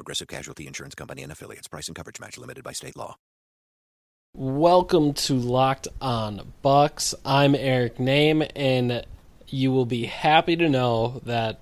Progressive Casualty Insurance Company and affiliates. Price and coverage match limited by state law. Welcome to Locked On Bucks. I'm Eric Nehm, and you will be happy to know that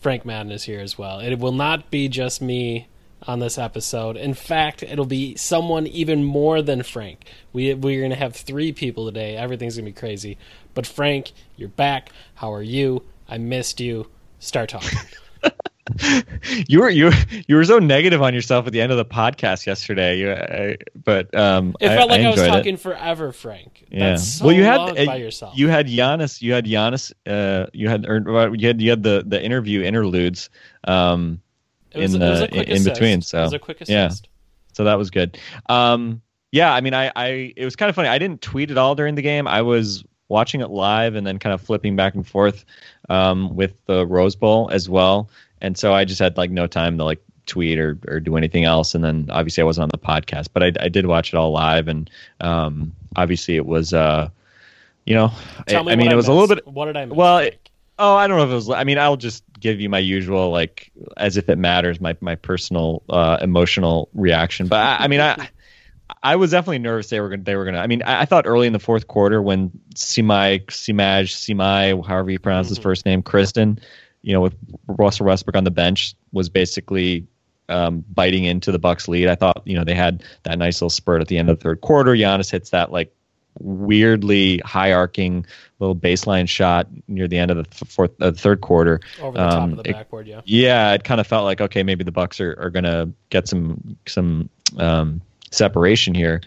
Frank Madden is here as well. It will not be just me on this episode. In fact, it'll be someone even more than Frank. We we're gonna have three people today. Everything's gonna be crazy. But Frank, you're back. How are you? I missed you. Start talking. you were you you were so negative on yourself at the end of the podcast yesterday. You, I, but um, it felt I, like I, I was talking talking forever, Frank. Yeah. That's so well, you had uh, by yourself. you had Giannis. You had Giannis. Uh, you had or, you had you had the the interview interludes. Um, was- in the quick in between. So It was a quick yeah. So that was good. Um, yeah, I mean, I, I it was kind of funny. I didn't tweet at all during the game. I was watching it live and then kind of flipping back and forth um, with the Rose Bowl as well. And so I just had like no time to like tweet or, or do anything else. And then obviously I wasn't on the podcast, but I, I did watch it all live. And um, obviously it was, uh, you know, Tell I, me I mean, it was a little bit. What did I miss? Well, it- Oh, I don't know if it was. I mean, I'll just give you my usual, like, as if it matters, my my personal uh, emotional reaction. But I, I mean, I I was definitely nervous they were gonna they were gonna. I mean, I, I thought early in the fourth quarter when Simai Simaj Simai, however you pronounce his Mhm. first name, Christon, you know, with Russell Westbrook on the bench, was basically um, biting into the Bucks lead. I thought you know they had that nice little spurt at the end of the third quarter. Giannis hits that like weirdly high arcing little baseline shot near the end of the th- fourth uh, third quarter. over the top um, of the it- backboard, yeah. Yeah, it kind of felt like okay, maybe the Bucks are, are gonna get some some um, separation here,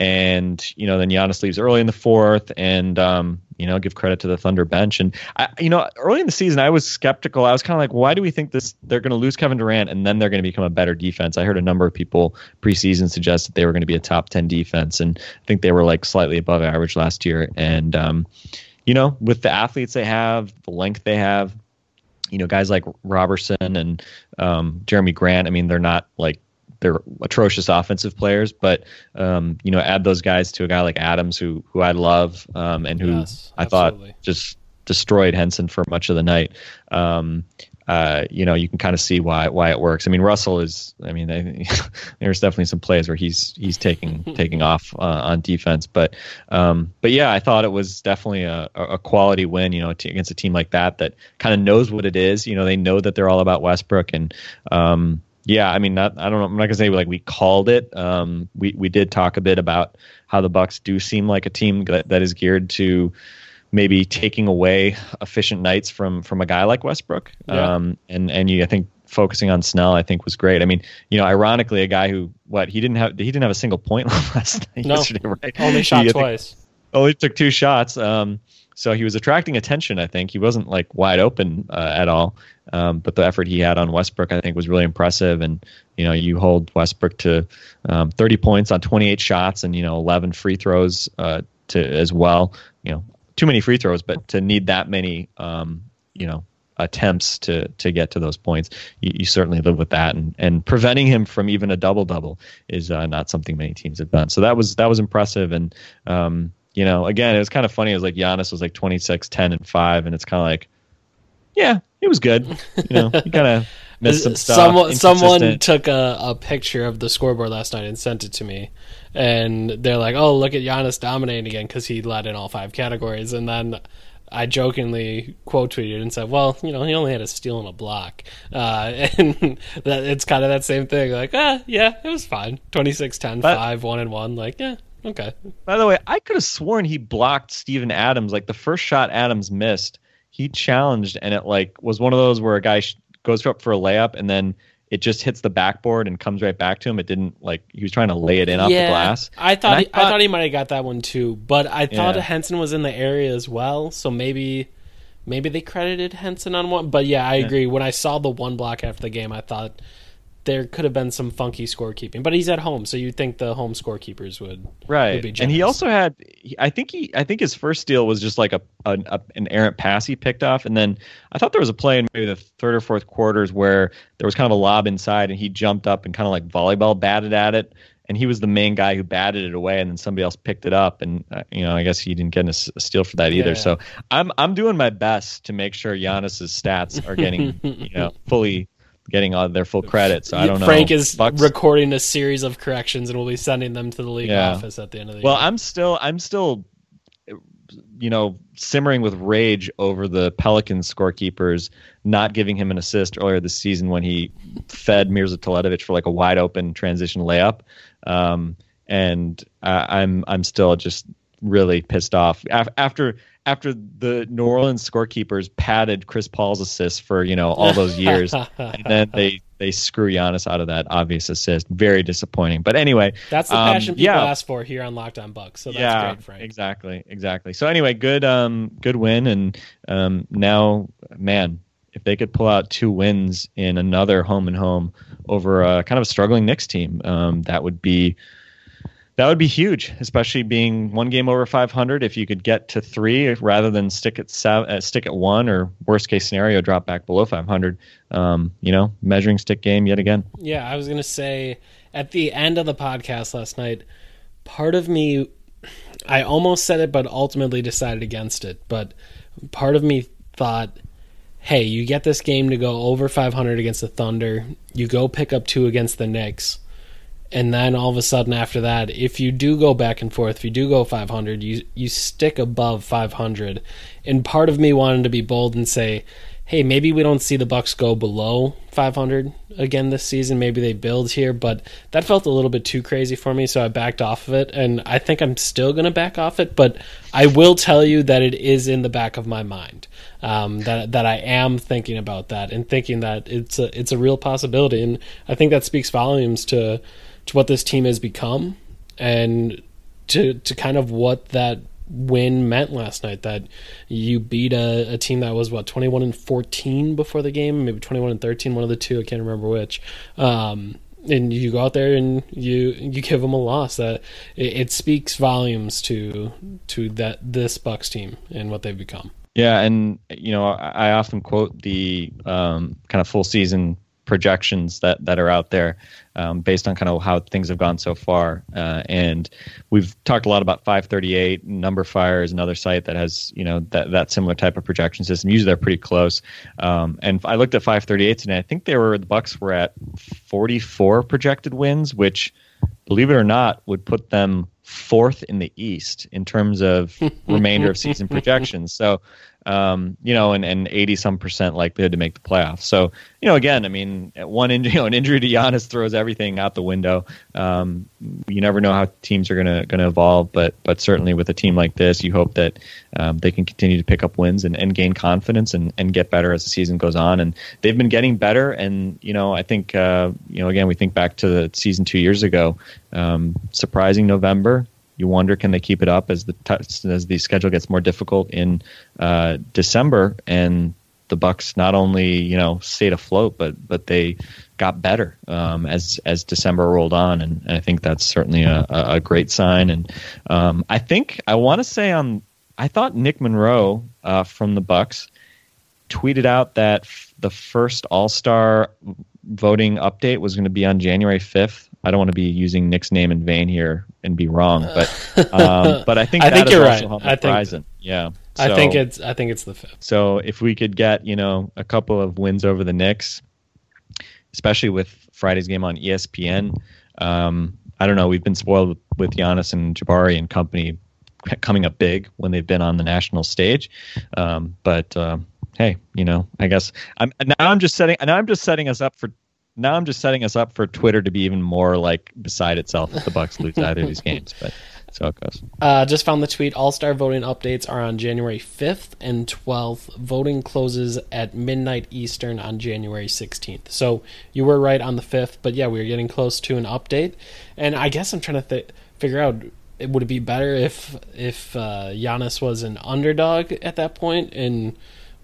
and you know then Giannis leaves early in the fourth, and um, you know give credit to the Thunder bench, and I, you know early in the season I was skeptical. I was kind of like, why do we think this? They're going to lose Kevin Durant, and then they're going to become a better defense. I heard a number of people preseason suggest that they were going to be a top ten defense, and I think they were like slightly above average last year, and um, you know with the athletes they have, the length they have you know guys like Roberson and um, Jerami Grant. I mean, they're not like they're atrocious offensive players, but um, you know, add those guys to a guy like Adams, who who I love and who Yes, I absolutely. thought just destroyed Henson for much of the night. Um, uh, you know, you can kind of see why why it works. I mean, Russell is. I mean, they, there's definitely some plays where he's he's taking taking off uh, on defense, but um, but yeah, I thought it was definitely a, a quality win. You know, t- against a team like that that kind of knows what it is. You know, they know that they're all about Westbrook, and um, yeah, I mean, not I don't know. I'm not gonna say like we called it. Um, we we did talk a bit about how the Bucks do seem like a team that, that is geared to maybe taking away efficient nights from from a guy like Westbrook. Yeah. Um, and and you, I think focusing on Snell, I think was great. I mean, you know, ironically, a guy who what he didn't have he didn't have a single point last night No. yesterday, right? Only He, shot think, twice. only took two shots. Um, so he was attracting attention. I think he wasn't like wide open uh, at all. Um, but the effort he had on Westbrook, I think, was really impressive. And you know, you hold Westbrook to um, 30 points on 28 shots, and you know, 11 free throws uh, to as well. You know, too many free throws, but to need that many, um, you know, attempts to to get to those points, you, you certainly live with that. And and preventing him from even a double double is uh, not something many teams have done. So that was that was impressive. And um, you know, again, it was kind of funny. It was like Giannis was like 26, 10, and five, and it's kind of like, yeah, it was good. You know, you kind of missed some stuff. Someone, someone took a, a picture of the scoreboard last night and sent it to me, and they're like, "Oh, look at Giannis dominating again because he led in all five categories." And then I jokingly quote tweeted and said, "Well, you know, he only had a steal and a block," uh, and that it's kind of that same thing. Like, ah, yeah, it was fine. 26, 10, But- 5, one and one. Like, yeah, okay. By the way, I could have sworn he blocked Steven Adams. Like the first shot Adams missed, he challenged, and it like was one of those where a guy sh- goes up for a layup, and then it just hits the backboard and comes right back to him. It didn't like he was trying to lay it in off the glass. I thought, I he, I thought- thought he might have got that one too, but I thought Yeah. Henson was in the area as well, so maybe maybe they credited Henson on one. But yeah, I agree. When I saw the one block after the game, I thought there could have been some funky scorekeeping, but he's at home, so you'd think the home scorekeepers would right. would and he also had, I think he, I think his first steal was just like a, a, a an errant pass he picked off, and then I thought there was a play in maybe the third or fourth quarters where there was kind of a lob inside, and he jumped up and kind of like volleyball batted at it, and he was the main guy who batted it away, and then somebody else picked it up, and uh, you know I guess he didn't get a, steal for that either. Yeah. So I'm I'm doing my best to make sure Giannis's stats are getting you know fully getting all their full credit. So I don't know. Frank is Bucks- recording a series of corrections and we'll be sending them to the league Yeah. office at the end of the Well, year. Well, I'm still I'm still you know simmering with rage over the Pelicans scorekeepers not giving him an assist earlier this season when he fed Mirza Teletovic for like a wide open transition layup. Um, and I, I'm I'm still just really pissed off Af- after after the New Orleans scorekeepers padded Chris Paul's assist for you know all those years, and then they they screw Giannis out of that obvious assist. Very disappointing. But anyway, That's the um, passion people yeah. ask for here on Locked On Bucks. So that's yeah, great, Frank. exactly, exactly. So anyway, good, um, good win, and um, now, man, if they could pull out two wins in another home and home over a kind of a struggling Knicks team, um, that would be that would be huge, especially being one game over 500. If you could get to three rather than stick at seven, uh, stick at one, or worst case scenario, drop back below 500. Um, you know, measuring stick game yet again. Yeah, I was to say at the end of the podcast last night, part of me, I almost said it, but ultimately decided against it. But part of me thought, hey, you get this game to go over 500 against the Thunder, you go pick up two against the Knicks. And then all of a sudden, after that, if you do go back and forth, if you do go 500, you you stick above 500. And part of me wanted to be bold and say, hey, maybe we don't see the Bucks go below 500 again this season. Maybe they build here, but that felt a little bit too crazy for me, so I backed off of it. And I think I'm still going to back off it, but I will tell you that it is in the back of my mind. Um, that that I am thinking about that and thinking that it's a it's a real possibility, and I think that speaks volumes to to what this team has become and to to kind of what that win meant last night that you beat a, a team that was what 21 and 14 before the game maybe 21 and 13 one of the two i can't remember which. Um and you go out there and you you give them a loss that it, it speaks volumes to to that this bucks team and what they've become. Yeah, and you know, I, often quote the um, kind of full season projections that that are out there um, based on kind of how things have gone so far. Uh, and we've talked a lot about 538. numberFire is another site that has you know that that similar type of projection system. Usually they're pretty close. Um, and I looked at 538 today. I think they were the Bucks were at 44 projected wins, which believe it or not, would put them fourth in the East in terms of remainder of season projections. So, um, you know, and, and 80 some percent likelihood to make the playoffs. So, you know, again, I mean, one injury, you know, an injury to Giannis throws everything out the window. Um, you never know how teams are going to going to evolve, but but certainly with a team like this, you hope that um, they can continue to pick up wins and, and gain confidence and, and get better as the season goes on. And they've been getting better. And you know, I think uh, you know, again, we think back to the season two years ago, um, surprising November. You wonder can they keep it up as the t- as the schedule gets more difficult in uh, December? And the Bucks not only you know stayed afloat but but they got better um, as as December rolled on. And, and I think that's certainly a, a great sign. And um, I think I want to say on I thought Nick Monroe uh, from the Bucks tweeted out that f- the first All Star voting update was going to be on January fifth. I don't want to be using Nick's name in vain here and be wrong, but um, but I think I think you're right. I think- horizon. yeah, i think it's i think it's the fifth so if we could get you know a couple of wins over the Knicks, especially with Friday's game on ESPN, um, I don't know. We've been spoiled with Giannis and Jabari and company coming up big when they've been on the national stage. Um, but uh, hey, you know, I guess I'm now I'm just setting now I'm just setting us up for now I'm just setting us up for Twitter to be even more like beside itself if the Bucks lose either of these games. But that's how it goes. Uh, just found the tweet. All star voting updates are on January 5th and 12th. Voting closes at midnight Eastern on January 16th. So you were right on the 5th, but yeah, we were getting close to an update. And I guess I'm trying to th- figure out it would it be better if if uh, Giannis was an underdog at that point and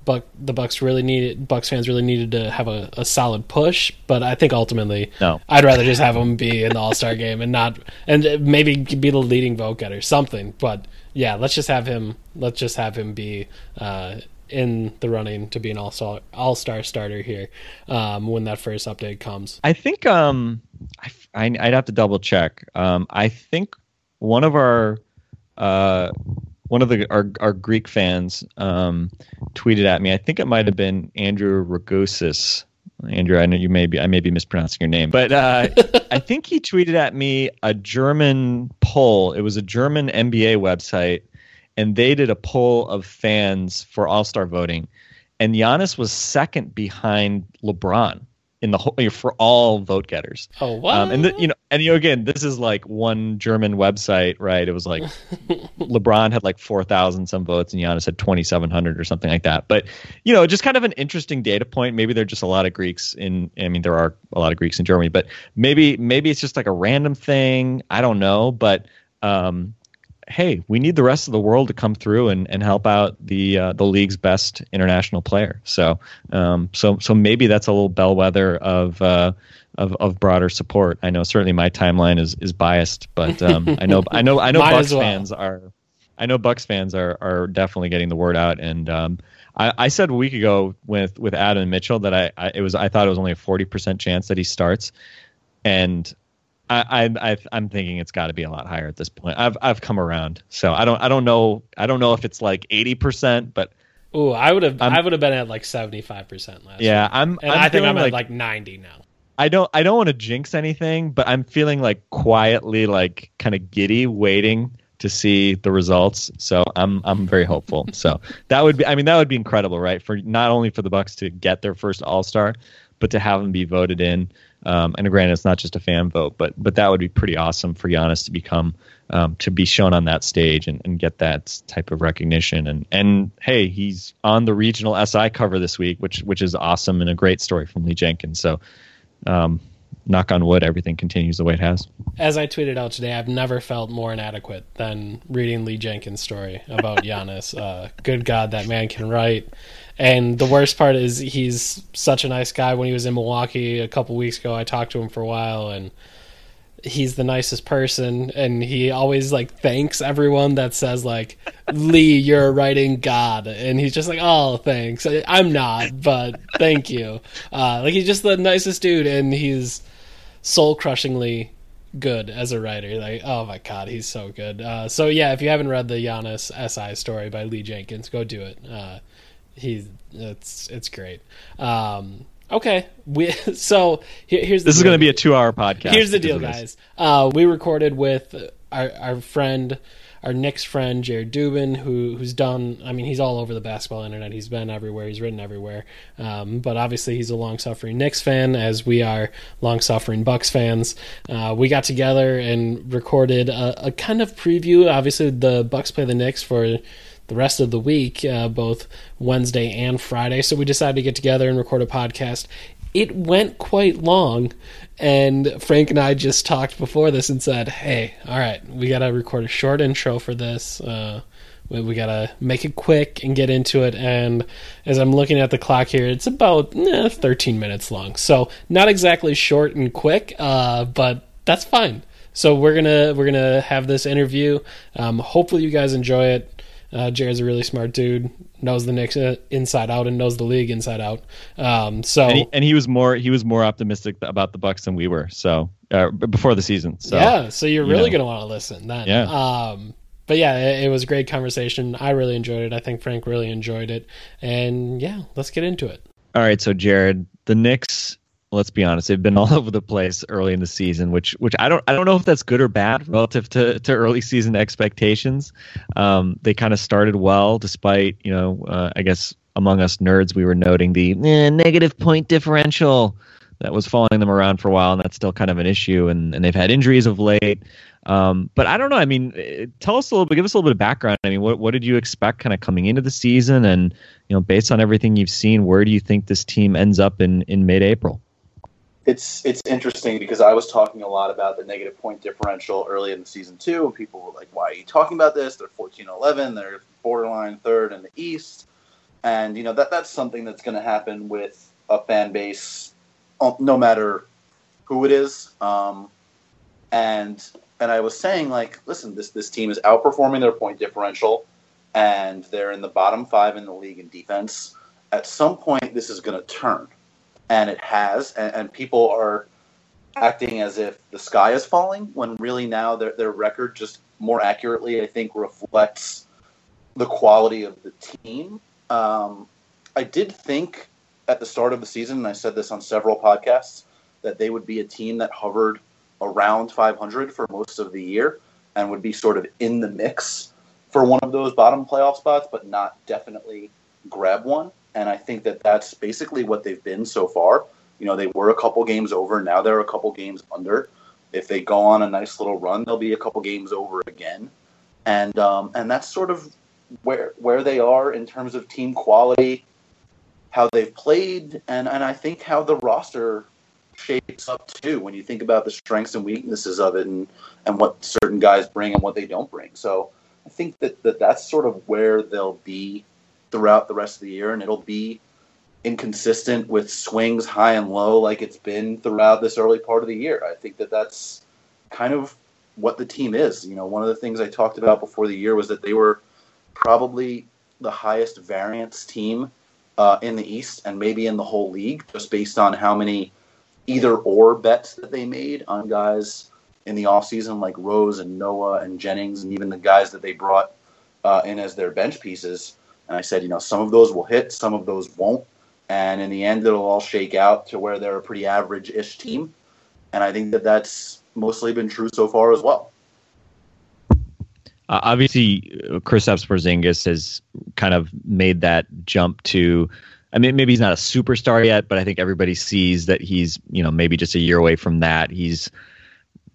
Buck the Bucks really needed Bucks fans really needed to have a, a solid push, but I think ultimately No. I'd rather just have him be in the All Star game and not and maybe be the leading vote getter something. But yeah, let's just have him let's just have him be uh, in the running to be an All Star All Star starter here um, when that first update comes. I think um, I, I, would have to double check. Um, I think one of our uh, one of the our, our Greek fans um, tweeted at me. I think it might have been Andrew Ragosis. Andrew, I know you may be I may be mispronouncing your name, but uh, I think he tweeted at me a German poll. It was a German NBA website, and they did a poll of fans for All Star voting, and Giannis was second behind LeBron in the whole for all vote getters. Oh wow! Um, and you know, and you know, again, this is like one German website, right? It was like LeBron had like four thousand some votes, and Giannis had twenty seven hundred or something like that. But you know, just kind of an interesting data point. Maybe there are just a lot of Greeks in. I mean, there are a lot of Greeks in Germany, but maybe maybe it's just like a random thing. I don't know, but. Um, hey, we need the rest of the world to come through and, and help out the uh, the league's best international player. So um, so so maybe that's a little bellwether of uh, of of broader support. I know certainly my timeline is is biased, but um, I know I know I know Bucks well. fans are. I know Bucks fans are are definitely getting the word out, and um, I, I said a week ago with with Adam Mitchell that I, I it was I thought it was only a forty percent chance that he starts, and I, I, I'm thinking it's got to be a lot higher at this point. I've I've come around, so I don't I don't know I don't know if it's like eighty percent, but Ooh, I would have I'm- I would have been at like seventy five percent last. Year. Yeah, week. I'm and I'm i think I'm like, at like ninety now. I don't I don't want to jinx anything, but I'm feeling like quietly like kind of giddy, waiting to see the results. So I'm I'm very hopeful. so that would be I mean that would be incredible, right? For not only for the Bucks to get their first All Star, but to have them be voted in. Um, and granted, it's not just a fan vote, but but that would be pretty awesome for Giannis to become um, to be shown on that stage and, and get that type of recognition. And and hey, he's on the regional SI cover this week, which which is awesome and a great story from Lee Jenkins. So um, knock on wood, everything continues the way it has. As I tweeted out today, I've never felt more inadequate than reading Lee Jenkins' story about Giannis. uh, good God, that man can write. And the worst part is he's such a nice guy. When he was in Milwaukee a couple weeks ago, I talked to him for a while, and he's the nicest person. And he always like thanks everyone that says like, "Lee, you're a writing god," and he's just like, "Oh, thanks." I'm not, but thank you. Uh, like he's just the nicest dude, and he's soul crushingly good as a writer. Like, oh my god, he's so good. Uh, so yeah, if you haven't read the Giannis SI story by Lee Jenkins, go do it. Uh, he's it's it's great. Um, okay, we so here, here's the This is going to be a two-hour podcast. Here's the deal, guys. Uh, we recorded with our, our friend, our Knicks friend, Jared Dubin, who who's done. I mean, he's all over the basketball internet. He's been everywhere. He's written everywhere. Um, but obviously, he's a long-suffering Knicks fan, as we are long-suffering Bucks fans. Uh, we got together and recorded a, a kind of preview. Obviously, the Bucks play the Knicks for the rest of the week, uh, both Wednesday and Friday. So we decided to get together and record a podcast. It went quite long, and Frank and I just talked before this and said, "Hey, all right, we got to record a short intro for this. Uh, we, we got to make it quick and get into it." And as I'm looking at the clock here, it's about eh, 13 minutes long. So not exactly short and quick, uh, but that's fine. So we're gonna we're gonna have this interview. Um, hopefully, you guys enjoy it. Uh, Jared's a really smart dude, knows the Knicks uh, inside out and knows the league inside out. Um, so And he, and he was more he was more optimistic about the Bucks than we were. So uh, before the season. So yeah, so you're you really know. gonna want to listen then. Yeah. Um, but yeah, it, it was a great conversation. I really enjoyed it. I think Frank really enjoyed it. And yeah, let's get into it. All right, so Jared, the Knicks. Let's be honest; they've been all over the place early in the season, which which I don't I don't know if that's good or bad relative to, to early season expectations. Um, they kind of started well, despite you know uh, I guess among us nerds we were noting the eh, negative point differential that was following them around for a while, and that's still kind of an issue. And and they've had injuries of late. Um, but I don't know. I mean, eh, tell us a little bit. Give us a little bit of background. I mean, what what did you expect kind of coming into the season, and you know, based on everything you've seen, where do you think this team ends up in in mid April? It's it's interesting because I was talking a lot about the negative point differential early in the season two, and people were like, "Why are you talking about this? They're 14-11. They're borderline third in the East." and you know that that's something that's going to happen with a fan base, uh, no matter who it is. Um, and and I was saying like, listen, this this team is outperforming their point differential, and they're in the bottom five in the league in defense. At some point, this is going to turn, and it has, and, and people are acting as if the sky is falling when really now their their record just more accurately, I think, reflects the quality of the team. Um, I did think at the start of the season, and I said this on several podcasts, that they would be a team that hovered around 500 for most of the year and would be sort of in the mix for one of those bottom playoff spots, but not definitely grab one. And I think that that's basically what they've been so far. You know, they were a couple games over. Now they're a couple games under. If they go on a nice little run, they'll be a couple games over again. And um, and that's sort of where where they are in terms of team quality, how they've played, and and I think how the roster shapes up too when you think about the strengths and weaknesses of it and and what certain guys bring and what they don't bring. So I think that, that that's sort of where they'll be throughout the rest of the year, and it'll be inconsistent with swings high and low like it's been throughout this early part of the year. I think that that's kind of what the team is. You know, one of the things I talked about before the year was that they were probably the highest variance team uh, in the East and maybe in the whole league, just based on how many either or bets that they made on guys in the offseason like Rose and Noah and Jennings and even the guys that they brought uh, in as their bench pieces. And I said, you know, some of those will hit, some of those won't. And in the end, it'll all shake out to where they're a pretty average ish team. And I think that that's mostly been true so far as well. Uh, obviously, Kristaps Porzingis has kind of made that jump to. I mean, maybe he's not a superstar yet, but I think everybody sees that he's, you know, maybe just a year away from that. He's,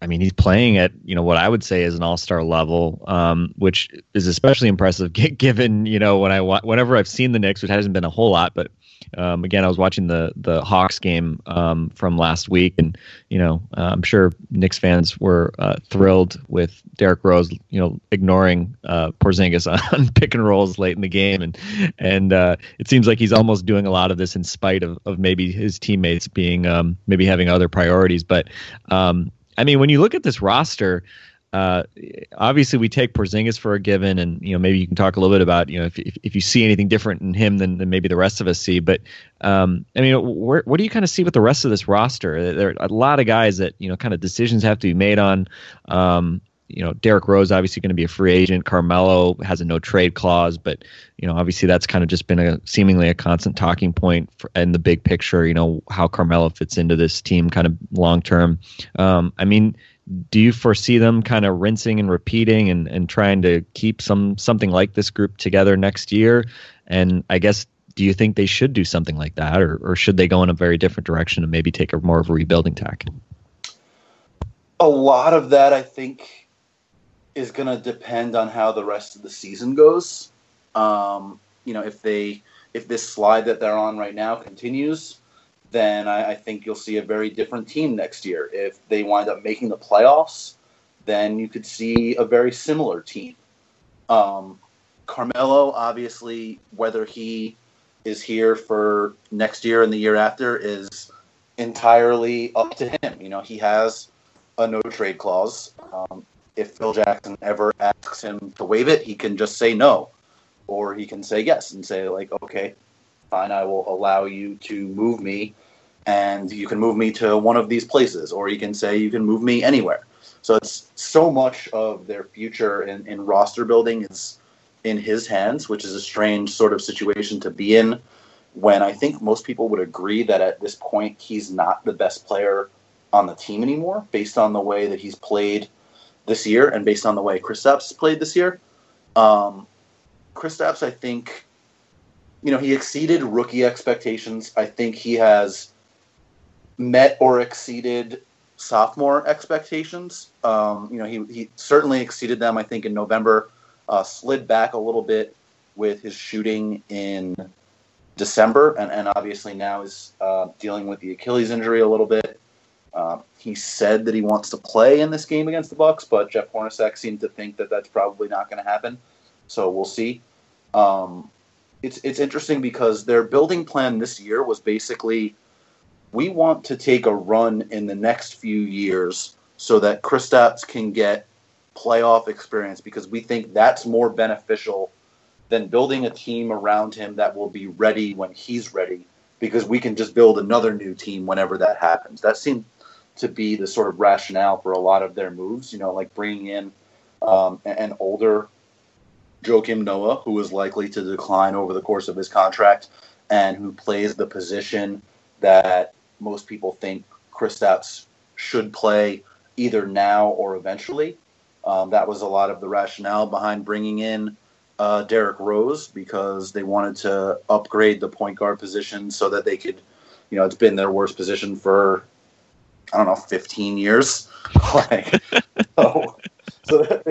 I mean, he's playing at, you know, what I would say is an all-star level, um, which is especially impressive given, you know, when I whenever I've seen the Knicks, which hasn't been a whole lot, but um, again, I was watching the the Hawks game um, from last week, and you know, uh, I'm sure Knicks fans were uh, thrilled with Derrick Rose, you know, ignoring uh, Porzingis on pick and rolls late in the game, and and uh, it seems like he's almost doing a lot of this in spite of, of maybe his teammates being um, maybe having other priorities. But um, I mean, when you look at this roster, uh, obviously we take Porzingis for a given, and you know maybe you can talk a little bit about you know if if, if you see anything different in him than, than maybe the rest of us see. But um, I mean, where, what do you kind of see with the rest of this roster? There are a lot of guys that you know kind of decisions have to be made on. Um, you know, Derrick Rose obviously going to be a free agent. Carmelo has a no trade clause, but you know, obviously that's kind of just been a seemingly a constant talking point for, in the big picture. You know, how Carmelo fits into this team kind of long term. Um, I mean, do you foresee them kind of rinsing and repeating and, and trying to keep some something like this group together next year? And I guess do you think they should do something like that, or, or should they go in a very different direction and maybe take a more of a rebuilding tack? A lot of that, I think, is going to depend on how the rest of the season goes. Um, you know, if they if this slide that they're on right now continues, then I, I, think you'll see a very different team next year. If they wind up making the playoffs, then you could see a very similar team. Um, Carmelo, obviously, whether he is here for next year and the year after is entirely up to him. You know, he has a no trade clause. Um, if Phil Jackson ever asks him to waive it, he can just say no, or he can say yes and say like, okay, fine, I will allow you to move me and you can move me to one of these places, or you can say you can move me anywhere. So it's so much of their future in, in roster building is in his hands, which is a strange sort of situation to be in when I think most people would agree that at this point he's not the best player on the team anymore, based on the way that he's played this year and based on the way Kristaps played this year. Um, Kristaps, I think, you know, he exceeded rookie expectations. I think he has met or exceeded sophomore expectations. Um, you know, he, he certainly exceeded them, I think, in November, uh, slid back a little bit with his shooting in December, and, and obviously now is uh, dealing with the Achilles injury a little bit. Uh, he said that he wants to play in this game against the Bucks, but Jeff Hornacek seemed to think that that's probably not going to happen. So we'll see. Um, it's it's interesting because their building plan this year was basically we want to take a run in the next few years so that Kristaps can get playoff experience because we think that's more beneficial than building a team around him that will be ready when he's ready because we can just build another new team whenever that happens. That seemed to be the sort of rationale for a lot of their moves, you know, like bringing in um, an older Joakim Noah, who is likely to decline over the course of his contract and who plays the position that most people think Kristaps should play either now or eventually. Um, that was a lot of the rationale behind bringing in uh, Derrick Rose because they wanted to upgrade the point guard position so that they could, you know, it's been their worst position for I don't know, 15 years. like, so, so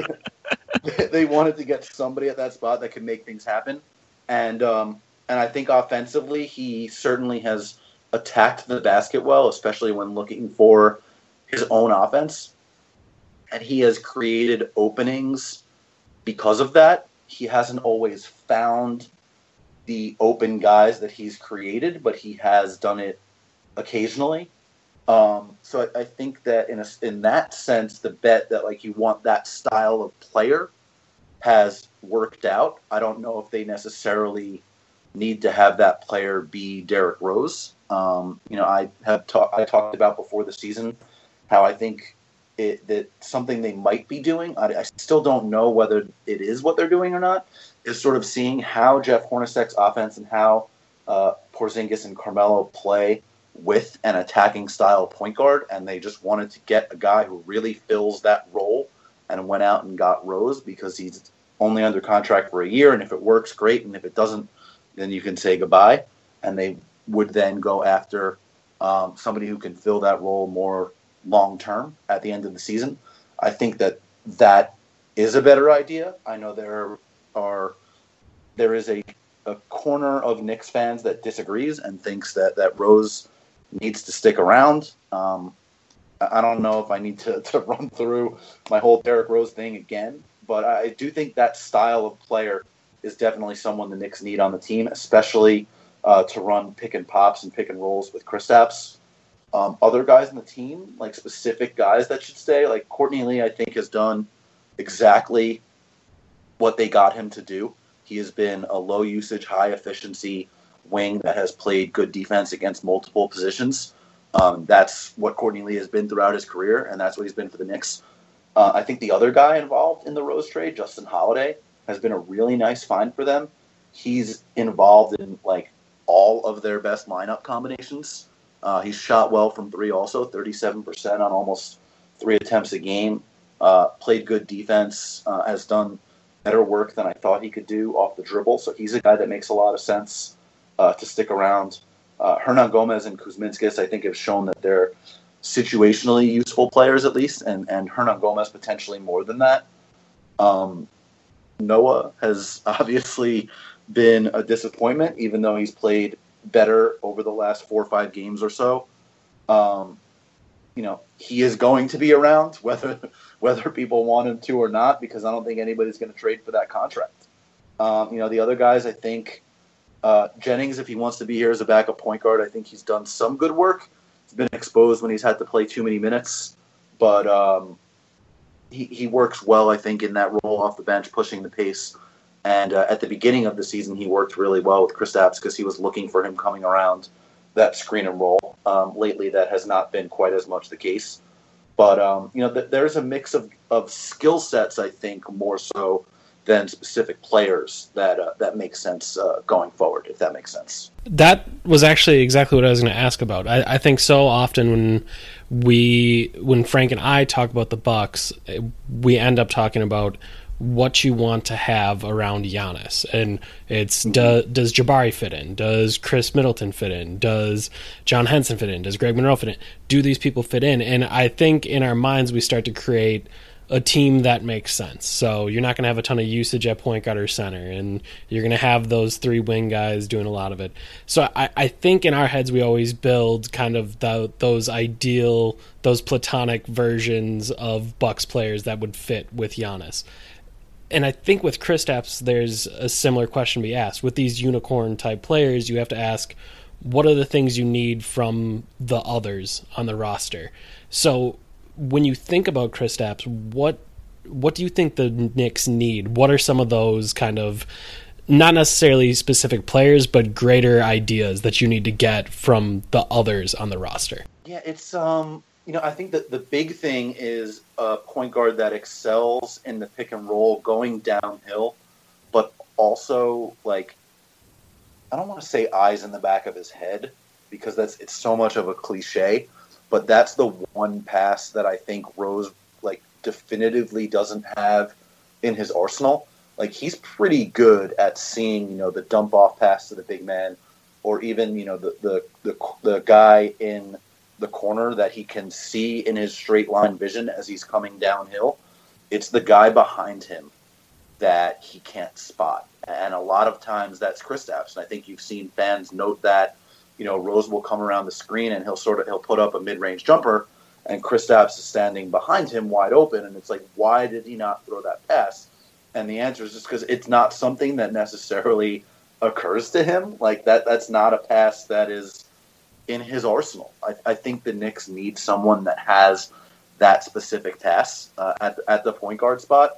they, they, wanted to get somebody at that spot that could make things happen, and um, and I think offensively he certainly has attacked the basket well, especially when looking for his own offense, and he has created openings because of that. He hasn't always found the open guys that he's created, but he has done it occasionally. Um, so I, I, think that in a, in that sense, the bet that like you want that style of player has worked out. I don't know if they necessarily need to have that player be Derrick Rose. Um, you know, I have ta- I talked about before the season how I think it, that something they might be doing. I, I, still don't know whether it is what they're doing or not. Is sort of seeing how Jeff Hornacek's offense and how uh, Porzingis and Carmelo play with an attacking style point guard, and they just wanted to get a guy who really fills that role, and went out and got Rose because he's only under contract for a year, and if it works, great, and if it doesn't, then you can say goodbye. And they would then go after um, somebody who can fill that role more long term at the end of the season. I think that that is a better idea. I know there are there is a a corner of Knicks fans that disagrees and thinks that that Rose needs to stick around. Um, I don't know if I need to, to run through my whole Derrick Rose thing again, but I do think that style of player is definitely someone the Knicks need on the team, especially uh, to run pick and pops and pick and rolls with Kristaps. Um, other guys in the team, like specific guys that should stay, like Courtney Lee, I think has done exactly what they got him to do. He has been a low usage, high efficiency wing that has played good defense against multiple positions. Um, that's what Courtney Lee has been throughout his career, and that's what he's been for the Knicks. Uh, I think the other guy involved in the Rose trade, Justin Holiday, has been a really nice find for them. He's involved in like all of their best lineup combinations. Uh, he's shot well from three, also 37% on almost three attempts a game. Uh, played good defense, uh, has done better work than I thought he could do off the dribble. So he's a guy that makes a lot of sense uh, to stick around. Uh, Hernangomez and Kuzminskas, I think, have shown that they're situationally useful players at least, and, and Hernangomez potentially more than that. Um, Noah has obviously been a disappointment, even though he's played better over the last four or five games or so. Um, you know, he is going to be around whether whether people want him to or not, because I don't think anybody's going to trade for that contract. Um, you know, the other guys, I think uh, Jennings, if he wants to be here as a backup point guard, I think he's done some good work. He's been exposed when he's had to play too many minutes, but um, he, he works well, I think, in that role off the bench, pushing the pace. And uh, at the beginning of the season, he worked really well with Kristaps because he was looking for him coming around that screen and roll. Um, lately, that has not been quite as much the case. But um, you know, th- there's a mix of, of skill sets, I think, more so than specific players that uh, that makes sense uh, going forward. If that makes sense. That was actually exactly what I was going to ask about. I, I, think so often when we when Frank and I talk about the Bucks, we end up talking about what you want to have around Giannis, and it's mm-hmm. do, does Jabari fit in? Does Khris Middleton fit in? Does John Henson fit in? Does Greg Monroe fit in? Do these people fit in? And I think in our minds we start to create a team that makes sense. So you're not going to have a ton of usage at point guard or center, and you're going to have those three wing guys doing a lot of it. So I, I think in our heads we always build kind of the, those ideal, those platonic versions of Bucks players that would fit with Giannis. and I think with Kristaps, there's a similar question to be asked. With these unicorn type players, you have to ask, what are the things you need from the others on the roster? So when you think about Kristaps, what what do you think the Knicks need? What are some of those kind of not necessarily specific players, but greater ideas that you need to get from the others on the roster? Yeah, it's um, you know, I think that the big thing is a point guard that excels in the pick and roll, going downhill, but also like I don't want to say eyes in the back of his head because that's it's so much of a cliche, but that's the one pass that I think Rose like definitively doesn't have in his arsenal like he's pretty good at seeing you know the dump off pass to the big man, or even you know the the the, the guy in the corner that he can see in his straight line vision as he's coming downhill. It's the guy behind him that he can't spot, and a lot of times that's Kristaps. And I think you've seen fans note that you know Rose will come around the screen and he'll sort of he'll put up a mid range jumper, and Kristaps is standing behind him wide open, and it's like why did he not throw that pass? And the answer is just because it's not something that necessarily occurs to him. Like that, that's not a pass that is in his arsenal. I, I think the Knicks need someone that has that specific pass uh, at at the point guard spot.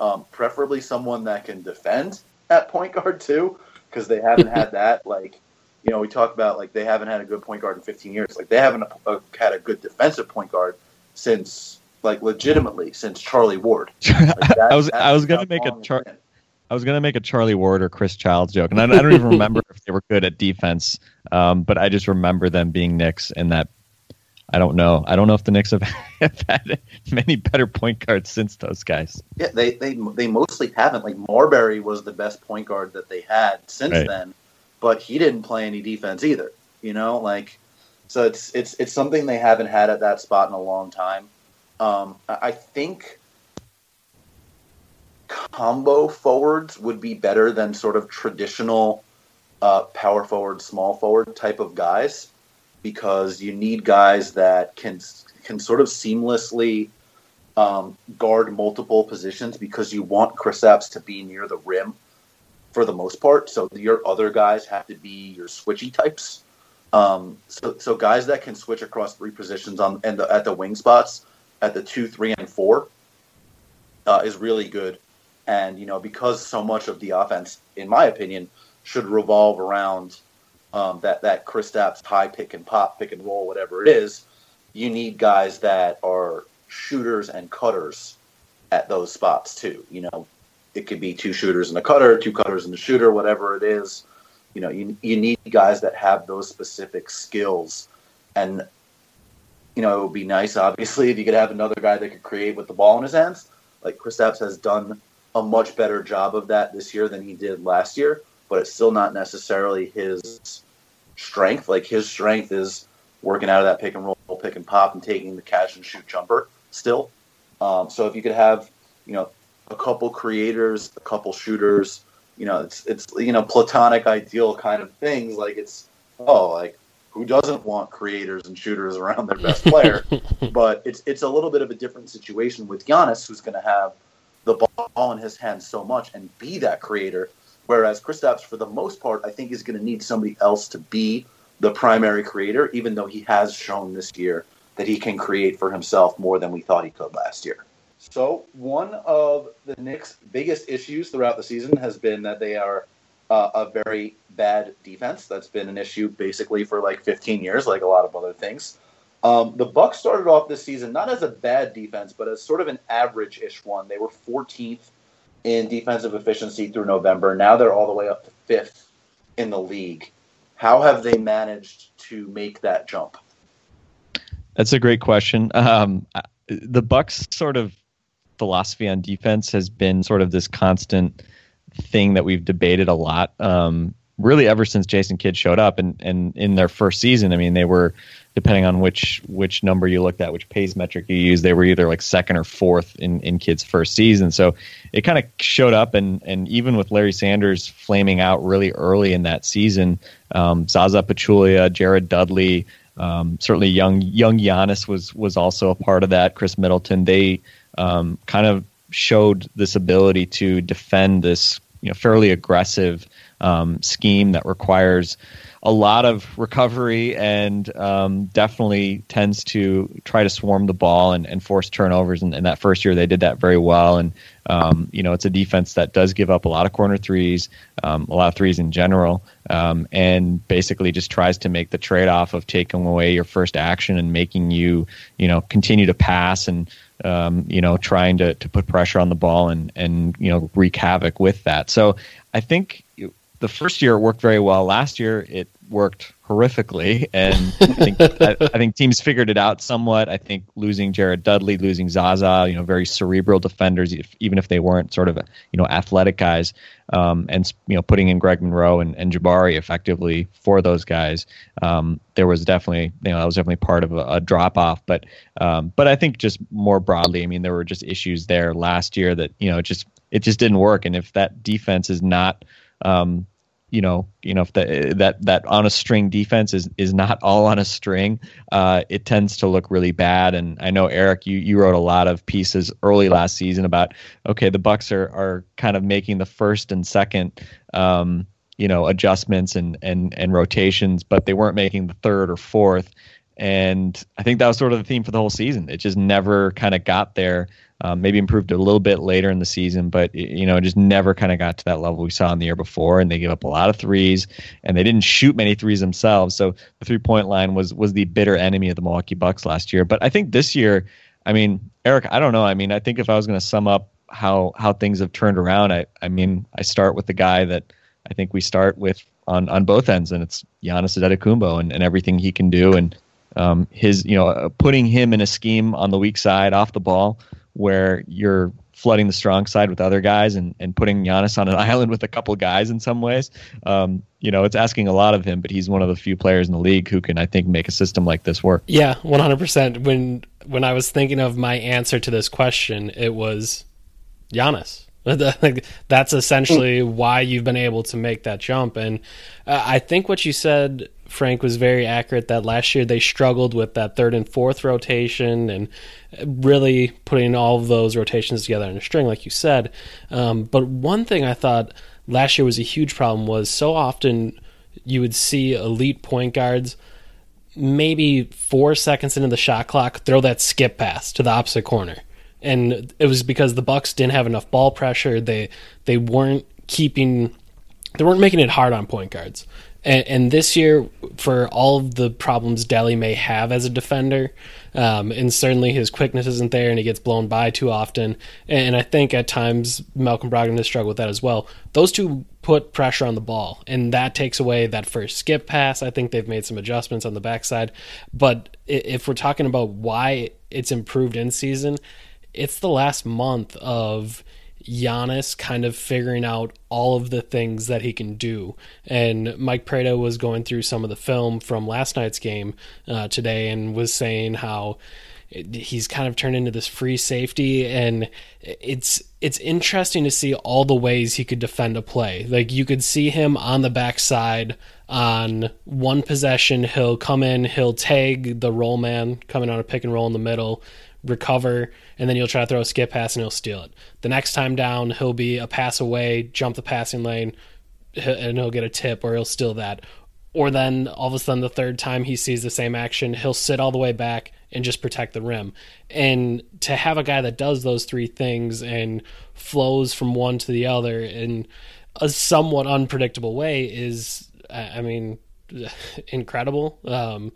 Um, preferably someone that can defend at point guard too, because they haven't had that. Like, you know, we talk about like they haven't had a good point guard in 15 years. Like they haven't a, had a good defensive point guard since like legitimately since Charlie Ward. Like that, I was I was gonna make a char- I was gonna make a Charlie Ward or Chris Childs joke, and I, I don't even remember if they were good at defense, um, but I just remember them being Knicks and that. I don't know. I don't know if the Knicks have, have had many better point guards since those guys. Yeah, they they they mostly haven't. Like Marbury was the best point guard that they had since right. then, but he didn't play any defense either. You know, like so it's it's it's something they haven't had at that spot in a long time. Um, I think combo forwards would be better than sort of traditional uh, power forward, small forward type of guys because you need guys that can can sort of seamlessly um, guard multiple positions because you want Kristaps to be near the rim for the most part. So your other guys have to be your switchy types. Um, so, so guys that can switch across three positions on and the, at the wing spots at the two, three, and four uh, is really good. And you know, because so much of the offense, in my opinion, should revolve around um, that that Kristaps high pick and pop, pick and roll, whatever it is, you need guys that are shooters and cutters at those spots too. You know, it could be two shooters and a cutter, two cutters and a shooter, whatever it is. You know, you you need guys that have those specific skills, and you know, it would be nice, obviously, if you could have another guy that could create with the ball in his hands. Like Kristaps has done a much better job of that this year than he did last year, but it's still not necessarily his strength. Like his strength is working out of that pick and roll, pick and pop, and taking the catch and shoot jumper still. Um, so if you could have, you know, a couple creators, a couple shooters, you know, it's it's you know platonic ideal kind of things. Like it's oh like who doesn't want creators and shooters around their best player? but it's it's a little bit of a different situation with Giannis, who's going to have the ball in his hands so much and be that creator. Whereas Kristaps, for the most part, I think is going to need somebody else to be the primary creator, even though he has shown this year that he can create for himself more than we thought he could last year. So, one of the Knicks' biggest issues throughout the season has been that they are uh, a very bad defense. That's been an issue basically for like 15 years, like a lot of other things. Um, the Bucks started off this season not as a bad defense, but as sort of an average-ish one. They were 14th in defensive efficiency through November. Now they're all the way up to fifth in the league. How have they managed to make that jump? That's a great question. Um, the Bucks' sort of philosophy on defense has been sort of this constant thing that we've debated a lot. Um, really, ever since Jason Kidd showed up, and and in their first season, I mean, they were depending on which which number you looked at, which pays metric you use, they were either like second or fourth in in Kidd's first season. So it kind of showed up, and and even with Larry Sanders flaming out really early in that season, um, Zaza Pachulia, Jared Dudley. Um, certainly, young young Giannis was was also a part of that. Khris Middleton, they um, kind of showed this ability to defend this you know fairly aggressive um, scheme that requires a lot of recovery and um, definitely tends to try to swarm the ball and, and force turnovers. And, and, that first year they did that very well. And um, you know it's a defense that does give up a lot of corner threes, um, a lot of threes in general, um, and basically just tries to make the trade off of taking away your first action and making you you know continue to pass and um, you know, trying to, to put pressure on the ball and, and, you know, wreak havoc with that. So I think the first year it worked very well. Last year it worked horrifically, and I think I, I, think teams figured it out somewhat. I think losing Jared Dudley, losing Zaza, you know, very cerebral defenders, if, even if they weren't sort of you know athletic guys, um, and you know putting in Greg Monroe and, and Jabari effectively for those guys, um, there was definitely you know that was definitely part of a, a drop off. But um, but I think just more broadly, I mean, there were just issues there last year that you know it just it just didn't work, and if that defense is not um, you know, you know, if that that on a string defense is is not all on a string, uh, it tends to look really bad. And I know Eric, you you wrote a lot of pieces early last season about okay, the Bucks are are kind of making the first and second. Um, you know adjustments and and and rotations but they weren't making the third or fourth and i think that was sort of the theme for the whole season it just never kind of got there um, maybe improved a little bit later in the season, but you know, just never kind of got to that level we saw in the year before. And they gave up a lot of threes, and they didn't shoot many threes themselves. So the three point line was was the bitter enemy of the Milwaukee Bucks last year. But I think this year, I mean, Eric, I don't know. I mean, I think if I was going to sum up how how things have turned around, I I mean, I start with the guy that I think we start with on on both ends, and it's Giannis Antetokounmpo and, and everything he can do, and um, his you know putting him in a scheme on the weak side off the ball where you're flooding the strong side with other guys and, and putting Giannis on an island with a couple guys in some ways. Um, you know, it's asking a lot of him, but he's one of the few players in the league who can, I think, make a system like this work. Yeah, 100%. When when I was thinking of my answer to this question, it was Giannis. That's essentially why you've been able to make that jump. And uh, I think what you said Frank was very accurate that last year they struggled with that third and fourth rotation and really putting all of those rotations together in a string, like you said. Um, but one thing I thought last year was a huge problem was so often you would see elite point guards maybe four seconds into the shot clock throw that skip pass to the opposite corner. And it was because the bucks didn't have enough ball pressure. They they weren't keeping they weren't making it hard on point guards and, and, this year, for all of the problems Delly may have as a defender, um, and certainly his quickness isn't there and he gets blown by too often. And I think at times Malcolm Brogdon has struggled with that as well. Those two put pressure on the ball, and that takes away that first skip pass. I think they've made some adjustments on the backside. But if we're talking about why it's improved in season, it's the last month of Giannis kind of figuring out all of the things that he can do. And Mike Prada was going through some of the film from last night's game uh, today and was saying how he's kind of turned into this free safety. And it's it's interesting to see all the ways he could defend a play. Like you could see him on the backside on one possession. He'll come in he'll tag the roll man coming on a pick and roll in the middle recover, and then you'll try to throw a skip pass and he'll steal it. The next time down, he'll be a pass away, jump the passing lane, and he'll get a tip or he'll steal that. Or then all of a sudden, the third time he sees the same action, he'll sit all the way back and just protect the rim. And to have a guy that does those three things and flows from one to the other in a somewhat unpredictable way is, I mean, incredible. Um,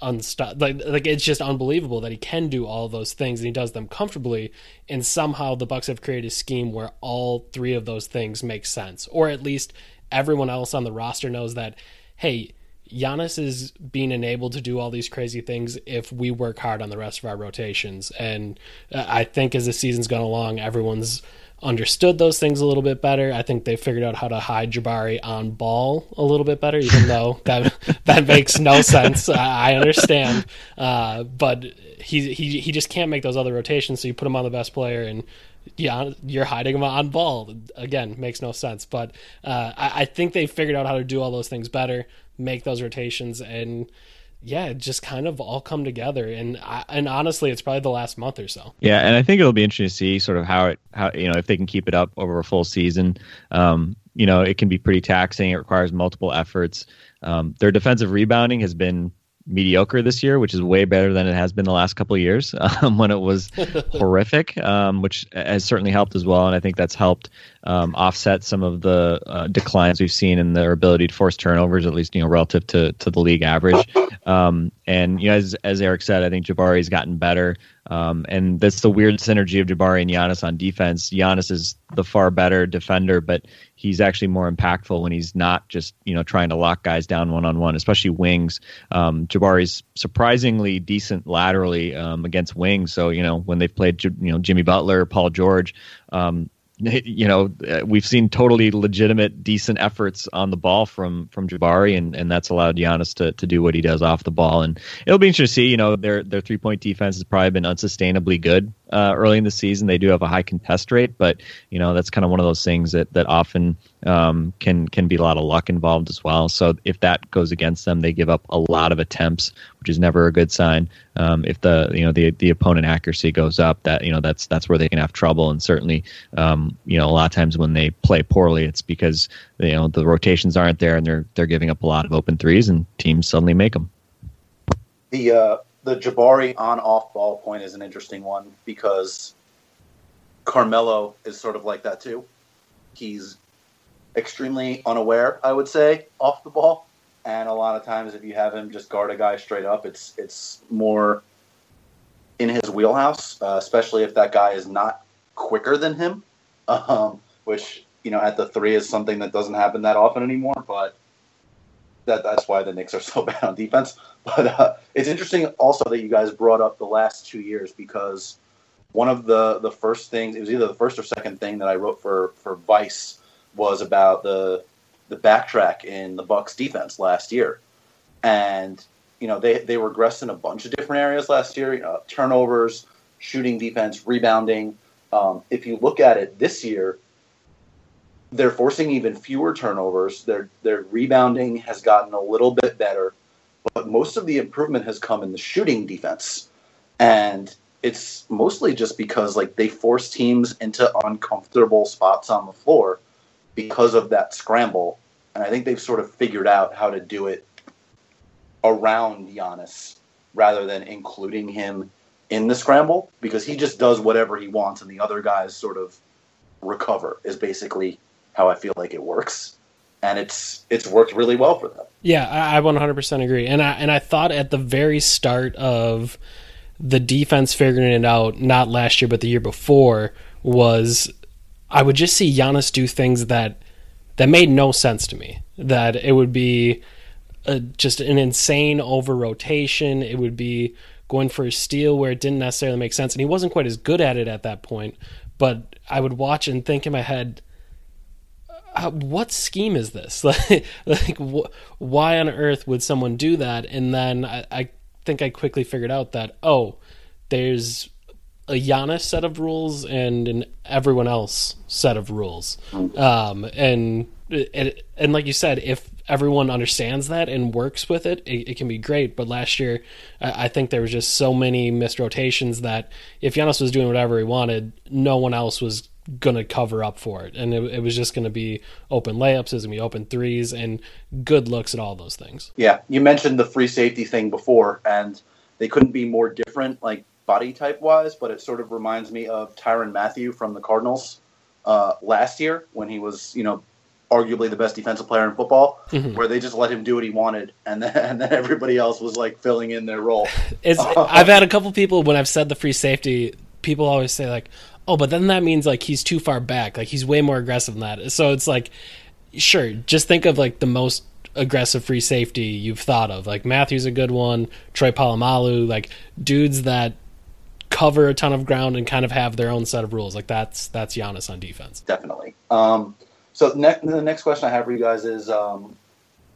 unstuck. Like, like it's just unbelievable that he can do all those things and he does them comfortably. And somehow the Bucks have created a scheme where all three of those things make sense, or at least everyone else on the roster knows that. Hey, Giannis is being enabled to do all these crazy things if we work hard on the rest of our rotations. And uh, I think as the season's gone along, everyone's understood those things a little bit better. I think they figured out how to hide Jabari on ball a little bit better, even though that that makes no sense. I understand, uh, but he he he just can't make those other rotations. So you put him on the best player, and yeah, you're hiding him on ball again. Makes no sense. But uh, I, I think they figured out how to do all those things better, make those rotations, and yeah, just kind of all come together. And I, and honestly, it's probably the last month or so. Yeah, and I think it'll be interesting to see sort of how it how you know if they can keep it up over a full season. Um, you know, it can be pretty taxing. It requires multiple efforts. Um, their defensive rebounding has been mediocre this year, which is way better than it has been the last couple of years um, when it was horrific, um, which has certainly helped as well. And I think that's helped um, offset some of the uh, declines we've seen in their ability to force turnovers, at least you know relative to to the league average. Um, and you know, as as Eric said, I think Jabari's gotten better. Um, and that's the weird synergy of Jabari and Giannis on defense. Giannis is the far better defender, but he's actually more impactful when he's not just you know trying to lock guys down one on one, especially wings. Um, Jabari's surprisingly decent laterally um, against wings. So you know when they've played you know Jimmy Butler, Paul George. Um, you know, we've seen totally legitimate, decent efforts on the ball from from Jabari, and, and that's allowed Giannis to, to do what he does off the ball. And it'll be interesting to see. You know, their their three point defense has probably been unsustainably good uh, early in the season. They do have a high contest rate, but you know that's kind of one of those things that that often um, can can be a lot of luck involved as well. So if that goes against them, they give up a lot of attempts, which is never a good sign. Um, if the you know the the opponent accuracy goes up, that you know that's that's where they can have trouble. And certainly, um, you know, a lot of times when they play poorly, it's because you know the rotations aren't there and they're they're giving up a lot of open threes, and teams suddenly make them. The uh, the Jabari on off ball point is an interesting one because Carmelo is sort of like that too. He's extremely unaware, I would say, off the ball. And a lot of times, if you have him just guard a guy straight up, it's it's more in his wheelhouse, uh, especially if that guy is not quicker than him, um, which you know at the three is something that doesn't happen that often anymore. But that that's why the Knicks are so bad on defense. But uh, it's interesting also that you guys brought up the last two years because one of the the first things it was either the first or second thing that I wrote for for Vice was about the the backtrack in the Bucks defense last year, and you know they they regressed in a bunch of different areas last year. You know, turnovers, shooting defense, rebounding. Um, if you look at it this year, they're forcing even fewer turnovers. Their their rebounding has gotten a little bit better, but most of the improvement has come in the shooting defense, and it's mostly just because like they force teams into uncomfortable spots on the floor because of that scramble, and I think they've sort of figured out how to do it around Giannis rather than including him in the scramble because he just does whatever he wants and the other guys sort of recover is basically how I feel like it works, and it's it's worked really well for them. Yeah, I, 100% agree, and I and I thought at the very start of the defense figuring it out, not last year but the year before, was I would just see Giannis do things that that made no sense to me. That it would be a, just an insane over rotation. It would be going for a steal where it didn't necessarily make sense, and he wasn't quite as good at it at that point. But I would watch and think in my head, uh, what scheme is this? like, like wh- why on earth would someone do that? And then I, I think I quickly figured out that oh, there's a Giannis set of rules and an everyone else set of rules. Um, and, and like you said, if everyone understands that and works with it, it, it can be great. But last year, I, I, think there was just so many missed rotations that if Giannis was doing whatever he wanted, no one else was gonna cover up for it, and it, it was just gonna be open layups, it's gonna be open threes, and good looks at all those things. Yeah, you mentioned the free safety thing before, and they couldn't be more different, like body type wise, but it sort of reminds me of Tyrann Mathieu from the Cardinals uh, last year when he was, you know, arguably the best defensive player in football, mm-hmm. where they just let him do what he wanted, and then and then everybody else was like filling in their role. I've had a couple people when I've said the free safety, people always say like, oh, but then that means like he's too far back. Like he's way more aggressive than that. So it's like, sure, just think of like the most aggressive free safety you've thought of. Like Mathieu's a good one, Troy Polamalu, like dudes that cover a ton of ground and kind of have their own set of rules. Like that's that's Giannis on defense. Definitely. Um, so ne- the next question I have for you guys is, um,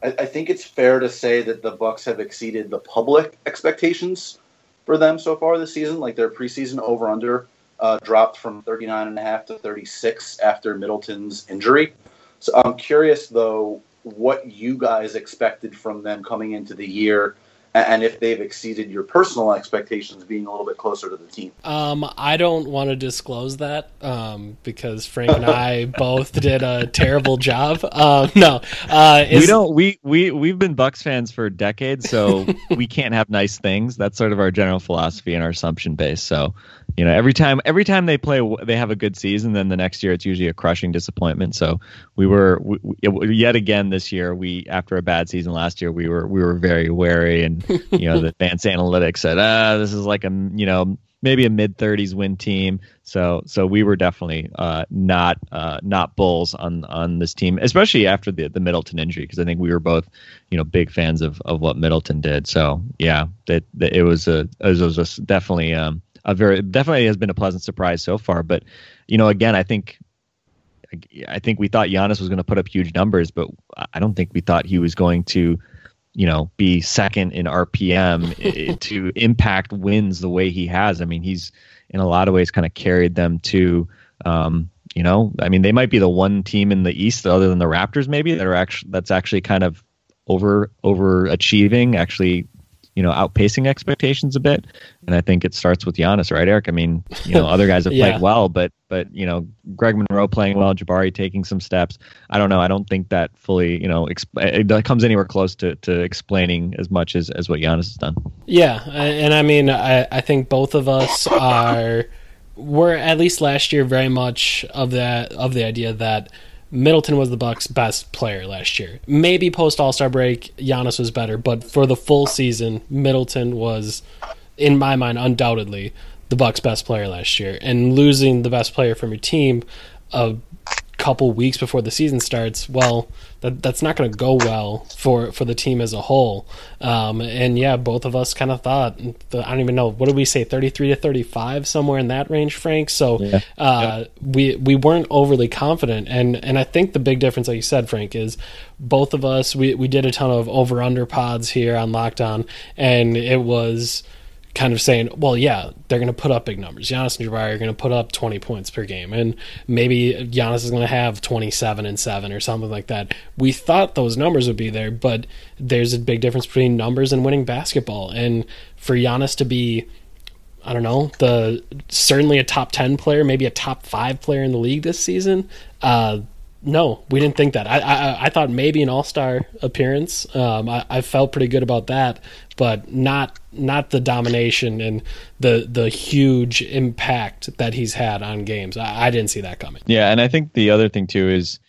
I, I think it's fair to say that the Bucks have exceeded the public expectations for them so far this season. Like their preseason over under uh, dropped from 39 and a half to 36 after Middleton's injury. So I'm curious though what you guys expected from them coming into the year and if they've exceeded your personal expectations being a little bit closer to the team. Um, I don't want to disclose that um, because Frank and I both did a terrible job. Um, no, uh, we don't. We we we've been Bucks fans for decades, so we can't have nice things. That's sort of our general philosophy and our assumption base. So you know every time every time they play they have a good season then the next year it's usually a crushing disappointment so we were we, yet again this year we after a bad season last year we were we were very wary and you know the advanced analytics said ah this is like a you know maybe a mid 30s win team so so we were definitely uh, not uh, not bulls on on this team especially after the the Middleton injury because I think we were both you know big fans of of what Middleton did so yeah that it, it was a it was, a definitely um a very definitely has been a pleasant surprise so far. But you know, again, I think I think we thought Giannis was going to put up huge numbers, but I don't think we thought he was going to, you know, be second in RPM to impact wins the way he has. I mean, he's in a lot of ways kind of carried them to. Um, you know, I mean, they might be the one team in the East, other than the Raptors, maybe that are actually that's actually kind of over overachieving, actually you know, outpacing expectations a bit. And I think it starts with Giannis, right, Eric? I mean, you know, other guys have yeah. played well, but but you know, Greg Monroe playing well, Jabari taking some steps. I don't know. I don't think that fully, you know, exp- it comes anywhere close to, to explaining as much as, as what Giannis has done. Yeah, and I mean, I, I think both of us are were at least last year very much of that of the idea that Middleton was the Bucks' best player last year. Maybe post All Star break, Giannis was better, but for the full season, Middleton was, in my mind, undoubtedly the Bucks' best player last year. And losing the best player from your team, a couple weeks before the season starts, well, that that's not going to go well for for the team as a whole. Um, and yeah, both of us kind of thought I don't even know what did we say, thirty three to thirty five, somewhere in that range, Frank. So yeah. Uh, yeah. we we weren't overly confident, and and I think the big difference, like you said, Frank, is both of us we we did a ton of over under pods here on Locked On, and it was kind of saying, well, yeah, they're going to put up big numbers. Giannis and Jabari are going to put up 20 points per game, and maybe Giannis is going to have 27 and 7 or something like that. We thought those numbers would be there, but there's a big difference between numbers and winning basketball. And for Giannis to be, I don't know, the certainly a top 10 player, maybe a top 5 player in the league this season, uh, no, we didn't think that. I I, I thought maybe an All Star appearance. Um, I, I felt pretty good about that, but not not the domination and the the huge impact that he's had on games. I, I didn't see that coming. Yeah, and I think the other thing too is,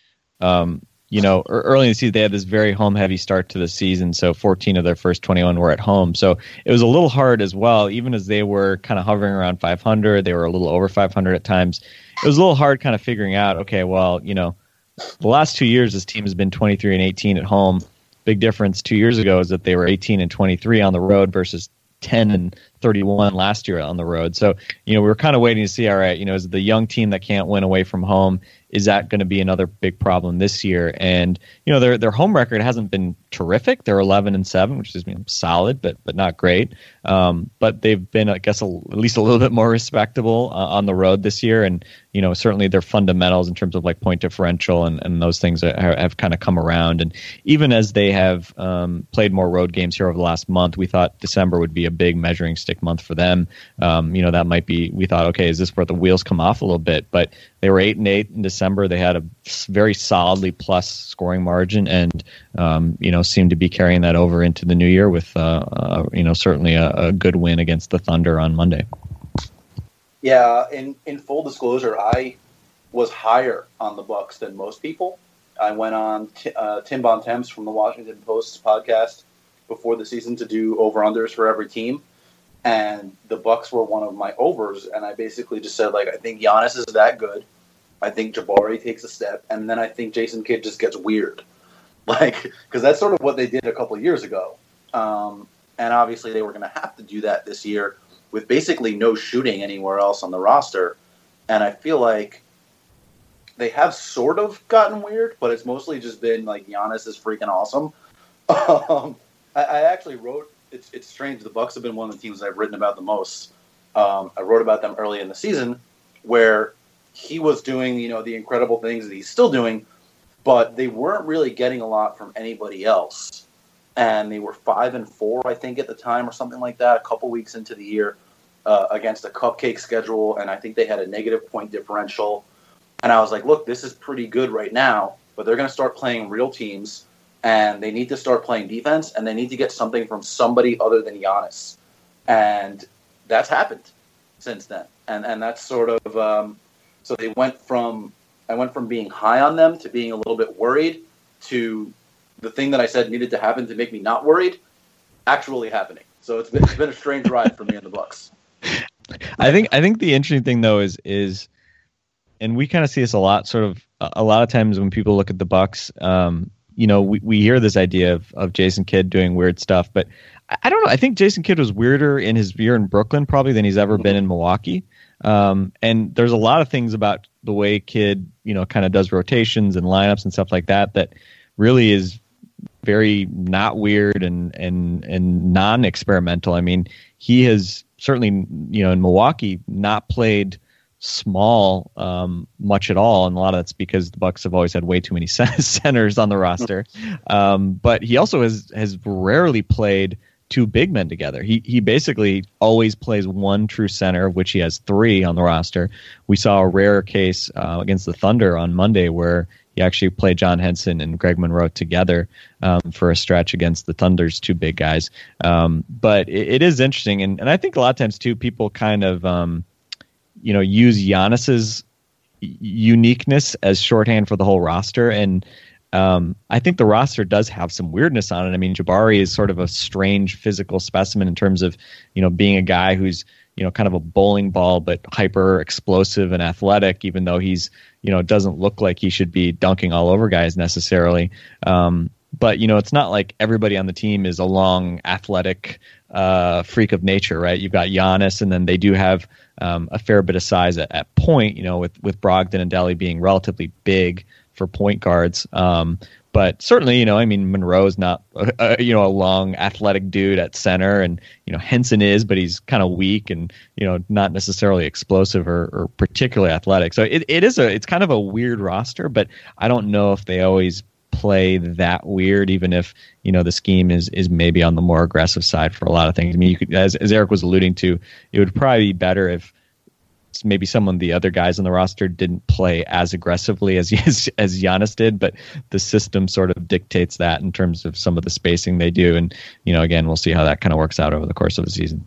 um, you know, early in the season they had this very home heavy start to the season. So 14 of their first 21 were at home. So it was a little hard as well, even as they were kind of hovering around 500. They were a little over 500 at times. It was a little hard, kind of figuring out. Okay, well, you know the last two years, this team has been 23 and 18 at home. Big difference two years ago is that they were 18 and 23 on the road versus 10 and 31 last year on the road. So, you know, we were kind of waiting to see, all right, you know, is the young team that can't win away from home, is that going to be another big problem this year? And, you know, their their home record hasn't been terrific. They're 11 and 7, which is you know, solid, but but not great. Um, but they've been, I guess, a, at least a little bit more respectable uh, on the road this year. And you know, certainly their fundamentals in terms of like point differential and, and those things have, have kind of come around. And even as they have um, played more road games here over the last month, we thought December would be a big measuring stick month for them. Um, you know, that might be. We thought, okay, is this where the wheels come off a little bit? But they were eight and eight in December. They had a very solidly plus scoring margin, and um, you know, seemed to be carrying that over into the new year with uh, uh, you know certainly a, a good win against the Thunder on Monday. Yeah, in in full disclosure, I was higher on the Bucks than most people. I went on t- uh, Tim Bontemps from the Washington Post's podcast before the season to do over unders for every team, and the Bucks were one of my overs. And I basically just said like, I think Giannis is that good. I think Jabari takes a step, and then I think Jason Kidd just gets weird, like because that's sort of what they did a couple years ago. Um, and obviously they were going to have to do that this year with basically no shooting anywhere else on the roster. And I feel like they have sort of gotten weird, but it's mostly just been like Giannis is freaking awesome. um, I, I, actually wrote. It's it's strange. The Bucks have been one of the teams I've written about the most. Um, I wrote about them early in the season, where he was doing you know the incredible things that he's still doing, but they weren't really getting a lot from anybody else. and they were five and four, I think, at the time or something like that. A couple weeks into the year, uh, against a cupcake schedule, and I think they had a negative point differential. And I was like, look, this is pretty good right now, but they're going to start playing real teams, and they need to start playing defense, and they need to get something from somebody other than Giannis. And that's happened since then. And and that's sort of um, so they went from I went from being high on them to being a little bit worried to the thing that I said needed to happen to make me not worried actually happening. So it's been, it's been a strange ride for me in the Bucks. I think I think the interesting thing though is is and we kind of see this a lot sort of a lot of times when people look at the Bucks um, you know we, we hear this idea of, of Jason Kidd doing weird stuff but I don't know. I think Jason Kidd was weirder in his year in Brooklyn probably than he's ever been in Milwaukee. Um, and there's a lot of things about the way Kidd you know kind of does rotations and lineups and stuff like that that really is very not weird and and and non experimental I mean he has certainly, you know, in Milwaukee, not played small um, much at all, and a lot of that's because the Bucks have always had way too many centers on the roster. Um, but he also has has rarely played two big men together. He he basically always plays one true center, of which he has three on the roster. We saw a rare case uh, against the Thunder on Monday where he actually played John Henson and Greg Monroe together um, for a stretch against the Thunder's two big guys. Um, but it, it is interesting, and, and I think a lot of times too, people kind of um, you know use Giannis's uniqueness as shorthand for the whole roster, and um, I think the roster does have some weirdness on it. I mean, Jabari is sort of a strange physical specimen in terms of you know being a guy who's you know kind of a bowling ball but hyper explosive and athletic, even though he's you know, doesn't look like he should be dunking all over guys necessarily. Um, but you know, it's not like everybody on the team is a long, athletic uh, freak of nature, right? You've got Giannis, and then they do have um, a fair bit of size at, at point. You know, with with Brogdon and Delly being relatively big for point guards. Um, but certainly, you know, I mean, Monroe's not, a, a, you know, a long athletic dude at center, and you know, Henson is, but he's kind of weak and you know, not necessarily explosive or, or particularly athletic. So it, it is a, it's kind of a weird roster, but I don't know if they always play that weird, even if you know the scheme is is maybe on the more aggressive side for a lot of things. I mean, you could, as as Eric was alluding to, it would probably be better if maybe some of the other guys on the roster didn't play as aggressively as as, as Giannis did, but the system sort of dictates that in terms of some of the spacing they do. And you know, again, we'll see how that kind of works out over the course of the season.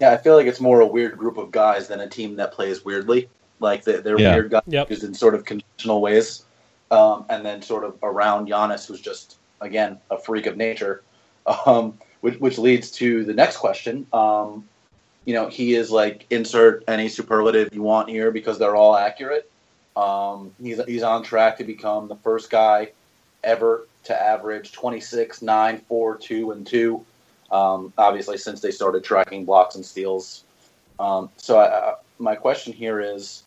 Yeah, I feel like it's more a weird group of guys than a team that plays weirdly. Like they're, they're yeah. weird guys yep. in sort of conventional ways, um, and then sort of around Giannis, who's just again a freak of nature. Um, which, which leads to the next question. Um, you know, he is like insert any superlative you want here because they're all accurate. Um, he's he's on track to become the first guy ever to average 26, 9, 4, 2, and 2. Um, obviously, since they started tracking blocks and steals. Um, so, I, my question here is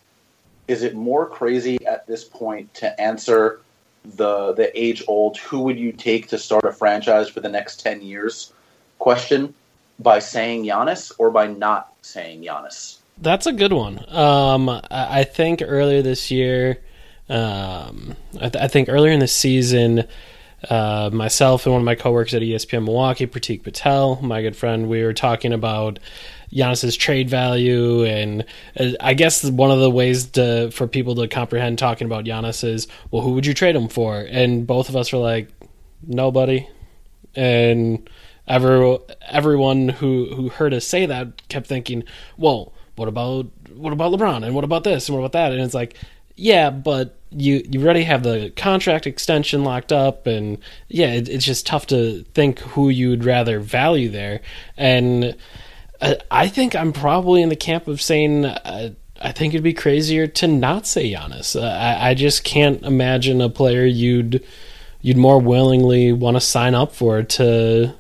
Is it more crazy at this point to answer the, the age old, who would you take to start a franchise for the next 10 years question? by saying Giannis or by not saying Giannis? That's a good one. Um, I think earlier this year, um, I, th- I, think earlier in the season, uh, myself and one of my coworkers at ESPN Milwaukee, Pratik Patel, my good friend, we were talking about Giannis's trade value, and uh, I guess one of the ways to for people to comprehend talking about Giannis is, well, who would you trade him for? And both of us were like, nobody, and Every, everyone who, who heard us say that kept thinking, well, what about what about LeBron and what about this and what about that? And it's like, yeah, but you you already have the contract extension locked up, and yeah, it, it's just tough to think who you would rather value there. And I, think I'm probably in the camp of saying. Uh, I think it'd be crazier to not say Giannis. Uh, I, I just can't imagine a player you'd you'd more willingly want to sign up for to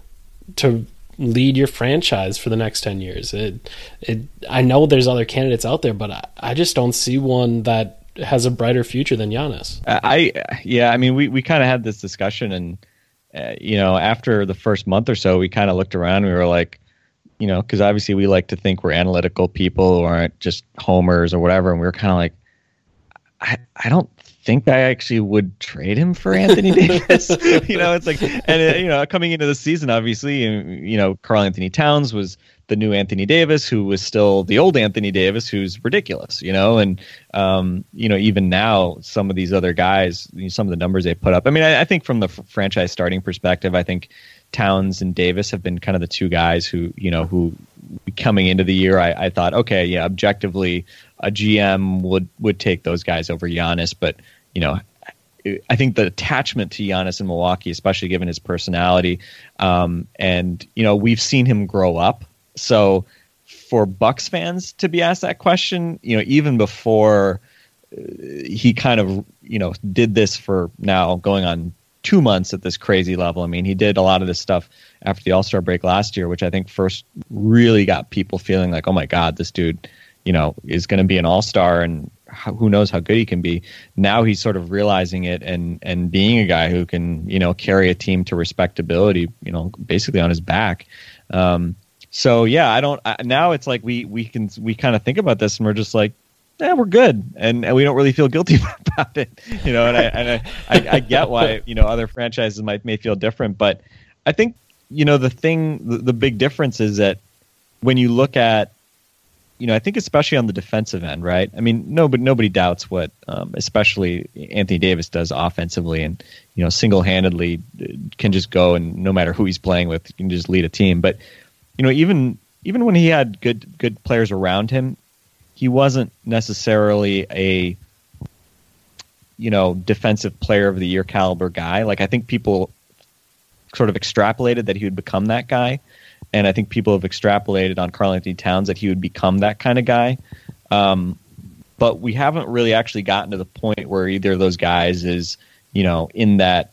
to lead your franchise for the next 10 years. It, it, I know there's other candidates out there, but I, I just don't see one that has a brighter future than Giannis. I, yeah, I mean, we, we kind of had this discussion and, uh, you know, after the first month or so, we kind of looked around. we were like, you know, because obviously we like to think we're analytical people who aren't just homers or whatever. And we were kind of like, I, I don't think I actually would trade him for Anthony Davis. you know, it's like, and uh, you know, coming into the season, obviously, you know, Karl-Anthony Towns was the new Anthony Davis, who was still the old Anthony Davis, who's ridiculous, you know, and um, you know, even now, some of these other guys, some of the numbers they put up. I mean, I, I think from the f- franchise starting perspective, I think Towns and Davis have been kind of the two guys who, you know, who coming into the year, I, I thought, okay, yeah, objectively, a GM would would take those guys over Giannis, but you know, I think the attachment to Giannis in Milwaukee, especially given his personality, um, and you know, we've seen him grow up. So, for Bucks fans to be asked that question, you know, even before uh, he kind of you know did this for now going on two months at this crazy level. I mean, he did a lot of this stuff after the All Star break last year, which I think first really got people feeling like, oh my God, this dude, you know, is going to be an All Star and how, who knows how good he can be. Now he's sort of realizing it and and being a guy who can, you know, carry a team to respectability, you know, basically on his back. Um, so yeah, I don't. I, now it's like we we can we kind of think about this and we're just like, yeah, we're good, and, and we don't really feel guilty about it, you know. And I and I, I, I, get why you know other franchises might may feel different, but I think you know the thing, the, the big difference is that when you look at, you know, I think especially on the defensive end, right? I mean, no, but nobody doubts what, um, especially Anthony Davis does offensively, and you know, single handedly uh, can just go and no matter who he's playing with, can just lead a team. But you know, even even when he had good good players around him, he wasn't necessarily a you know defensive player of the year caliber guy. Like I think people sort of extrapolated that he would become that guy, and I think people have extrapolated on Karl-Anthony Towns that he would become that kind of guy. Um, but we haven't really actually gotten to the point where either of those guys is you know in that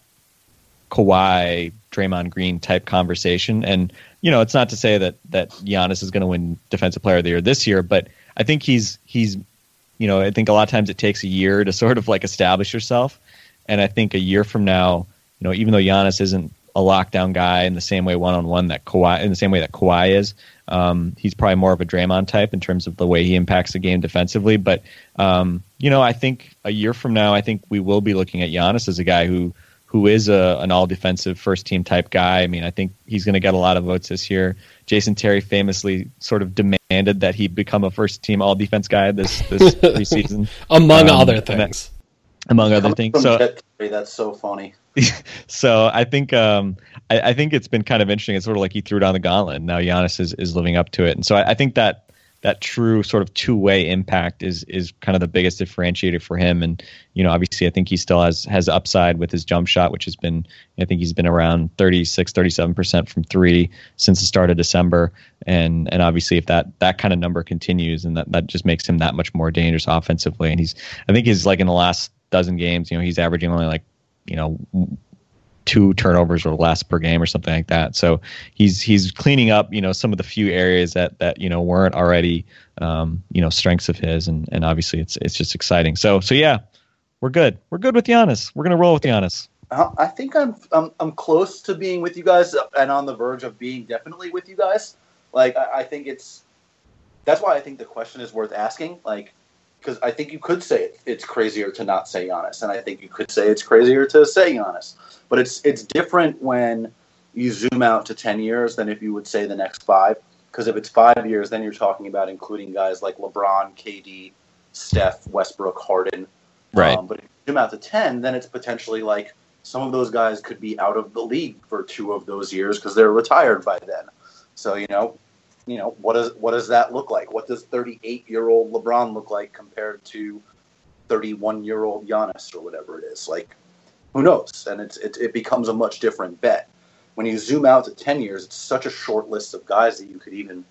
Kawhi, Draymond Green type conversation. And you know, it's not to say that that Giannis is going to win Defensive Player of the Year this year, but I think he's he's you know I think a lot of times it takes a year to sort of like establish yourself, and I think a year from now, you know, even though Giannis isn't a lockdown guy in the same way one on one that Kawhi in the same way that Kawhi is, um, he's probably more of a Draymond type in terms of the way he impacts the game defensively. But um, you know, I think a year from now, I think we will be looking at Giannis as a guy who who is a, an all defensive first team type guy. I mean, I think he's going to get a lot of votes this year. Jason Terry famously sort of demanded that he become a first team all defense guy this this preseason, among um, other things. Among other things, so that's so funny. so I think um, I, I, think it's been kind of interesting. It's sort of like he threw down the gauntlet. Now Giannis is, is living up to it, and so I, I think that that true sort of two way impact is is kind of the biggest differentiator for him. And you know, obviously, I think he still has has upside with his jump shot, which has been I think he's been around 36, 37 percent from three since the start of December. And and obviously, if that that kind of number continues, and that that just makes him that much more dangerous offensively. And he's I think he's like in the last dozen games, you know, he's averaging only like you know two turnovers or less per game or something like that. So he's he's cleaning up, you know, some of the few areas that that you know weren't already um, you know strengths of his, and and obviously it's it's just exciting. So so yeah, we're good. We're good with Giannis. We're gonna roll with Giannis. I think I'm, I'm I'm close to being with you guys and on the verge of being definitely with you guys. Like I, I think it's that's why I think the question is worth asking. Like because I think you could say it, it's crazier to not say Giannis, and I think you could say it's crazier to say Giannis. But it's it's different when you zoom out to ten years than if you would say the next five. Because if it's five years, then you're talking about including guys like LeBron, KD, Steph, Westbrook, Harden. Right. Um, but if you zoom out to ten, then it's potentially like some of those guys could be out of the league for two of those years because they're retired by then. So you know, you know what does what does that look like? What does 38 year old LeBron look like compared to 31 year old Giannis or whatever it is? Like who knows? And it's, it, it becomes a much different bet. When you zoom out to 10 years, it's such a short list of guys that you could even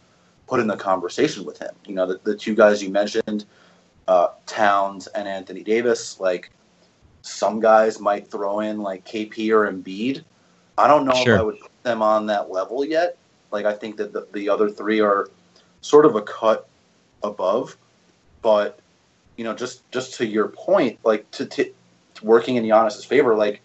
put in the conversation with him. You know, the, the two guys you mentioned, uh, Towns and Anthony Davis, like some guys might throw in like KP or Embiid. I don't know sure. if I would put them on that level yet. Like, I think that the, the other three are sort of a cut above. But, you know, just, just to your point, like to, to working in Giannis's favor. Like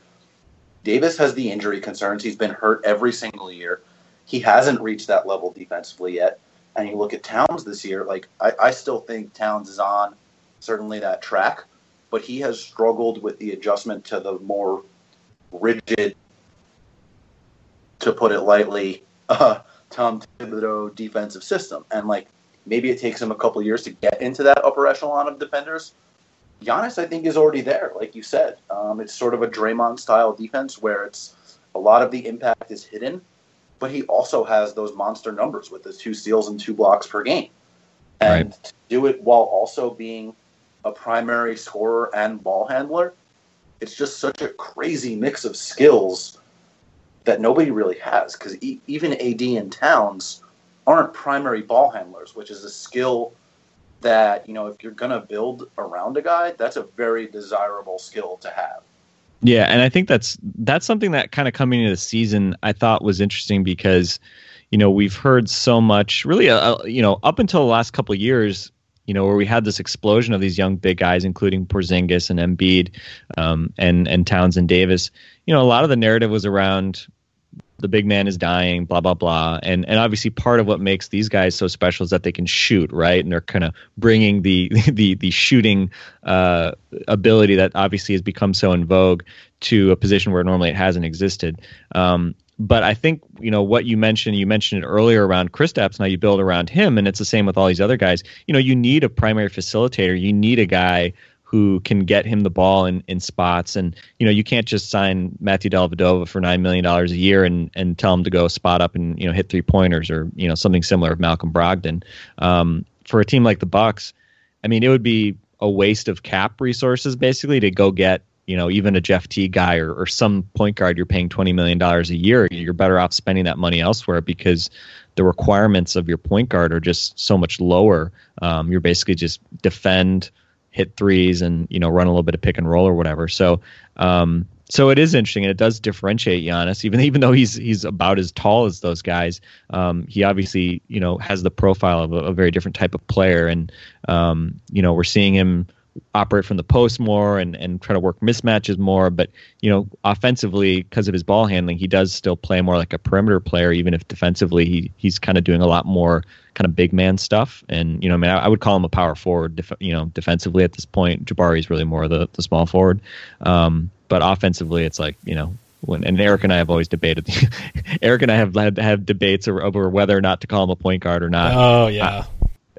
Davis has the injury concerns. He's been hurt every single year. He hasn't reached that level defensively yet. And you look at Towns this year, like I, I still think Towns is on certainly that track, but he has struggled with the adjustment to the more rigid, to put it lightly, uh, Tom Thibodeau defensive system. And like maybe it takes him a couple years to get into that upper echelon of defenders. Giannis, I think, is already there, like you said. Um, it's sort of a Draymond style defense where it's a lot of the impact is hidden, but he also has those monster numbers with his two steals and two blocks per game. And right. to do it while also being a primary scorer and ball handler, it's just such a crazy mix of skills that nobody really has. Because e- even AD and Towns aren't primary ball handlers, which is a skill that, you know, if you're going to build around a guy, that's a very desirable skill to have. Yeah, and I think that's that's something that kind of coming into the season I thought was interesting because you know we've heard so much really uh, uh you know up until the last couple years you know where we had this explosion of these young big guys including Porzingis and Embiid um, and and Towns and Davis you know a lot of the narrative was around the big man is dying, blah blah blah, and and obviously part of what makes these guys so special is that they can shoot, right? And they're kind of bringing the the the shooting uh, ability that obviously has become so in vogue to a position where normally it hasn't existed. Um, but I think you know what you mentioned. You mentioned it earlier around Kristaps. Now you build around him, and it's the same with all these other guys. You know, you need a primary facilitator. You need a guy who can get him the ball in, in spots. And you know, you can't just sign Matthew Dellavedova for nine million dollars a year and and tell him to go spot up and you know hit three pointers or you know something similar of Malcolm Brogdon. Um, for a team like the Bucks, I mean, it would be a waste of cap resources basically to go get you know even a Jeff Teague guy or, or some point guard you're paying twenty million dollars a year. You're better off spending that money elsewhere because the requirements of your point guard are just so much lower. Um, you're basically just defend hit threes and you know run a little bit of pick and roll or whatever. So um, so it is interesting and it does differentiate Giannis. Even even though he's he's about as tall as those guys, um, he obviously you know has the profile of a, a very different type of player. And um, you know we're seeing him operate from the post more and, and try to work mismatches more. But, you know, offensively, because of his ball handling, he does still play more like a perimeter player, even if defensively he, he's kind of doing a lot more kind of big man stuff. And, you know, I mean, I, I would call him a power forward, def- you know, defensively at this point. Jabari is really more the, the small forward. Um, but offensively, it's like, you know, when, and Eric and I have always debated. Eric and I have had have debates over whether or not to call him a point guard or not. Oh yeah.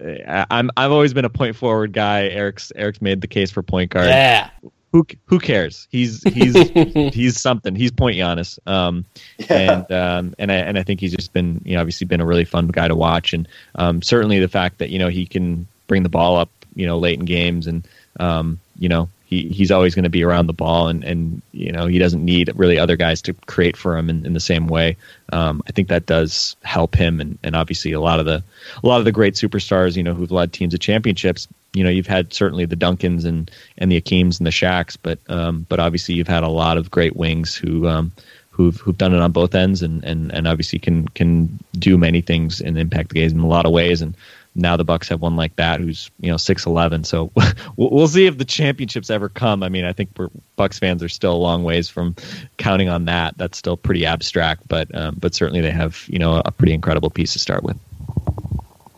I'm I've always been a point forward guy. Eric's Eric's made the case for point guard. Yeah. Who who cares? He's he's he's something. He's point Giannis. Um, yeah. and um, and I and I think he's just been you know obviously been a really fun guy to watch, and um, certainly the fact that you know he can bring the ball up you know late in games, and um, you know he, he's always going to be around the ball, and, and you know he doesn't need really other guys to create for him in, in the same way. Um, I think that does help him, and, and obviously a lot of the a lot of the great superstars, you know, who've led teams to championships. You know, you've had certainly the Duncans and and the Akeems and the Shaqs, but um, but obviously you've had a lot of great wings who um, who've who've done it on both ends, and, and, and obviously can can do many things and impact the game in a lot of ways. And now the Bucks have one like that who's you know six eleven. So we'll see if the championships ever come. I mean, I think Bucks fans are still a long ways from counting on that. That's still pretty abstract, but um, but certainly they have you know a pretty incredible piece to start with.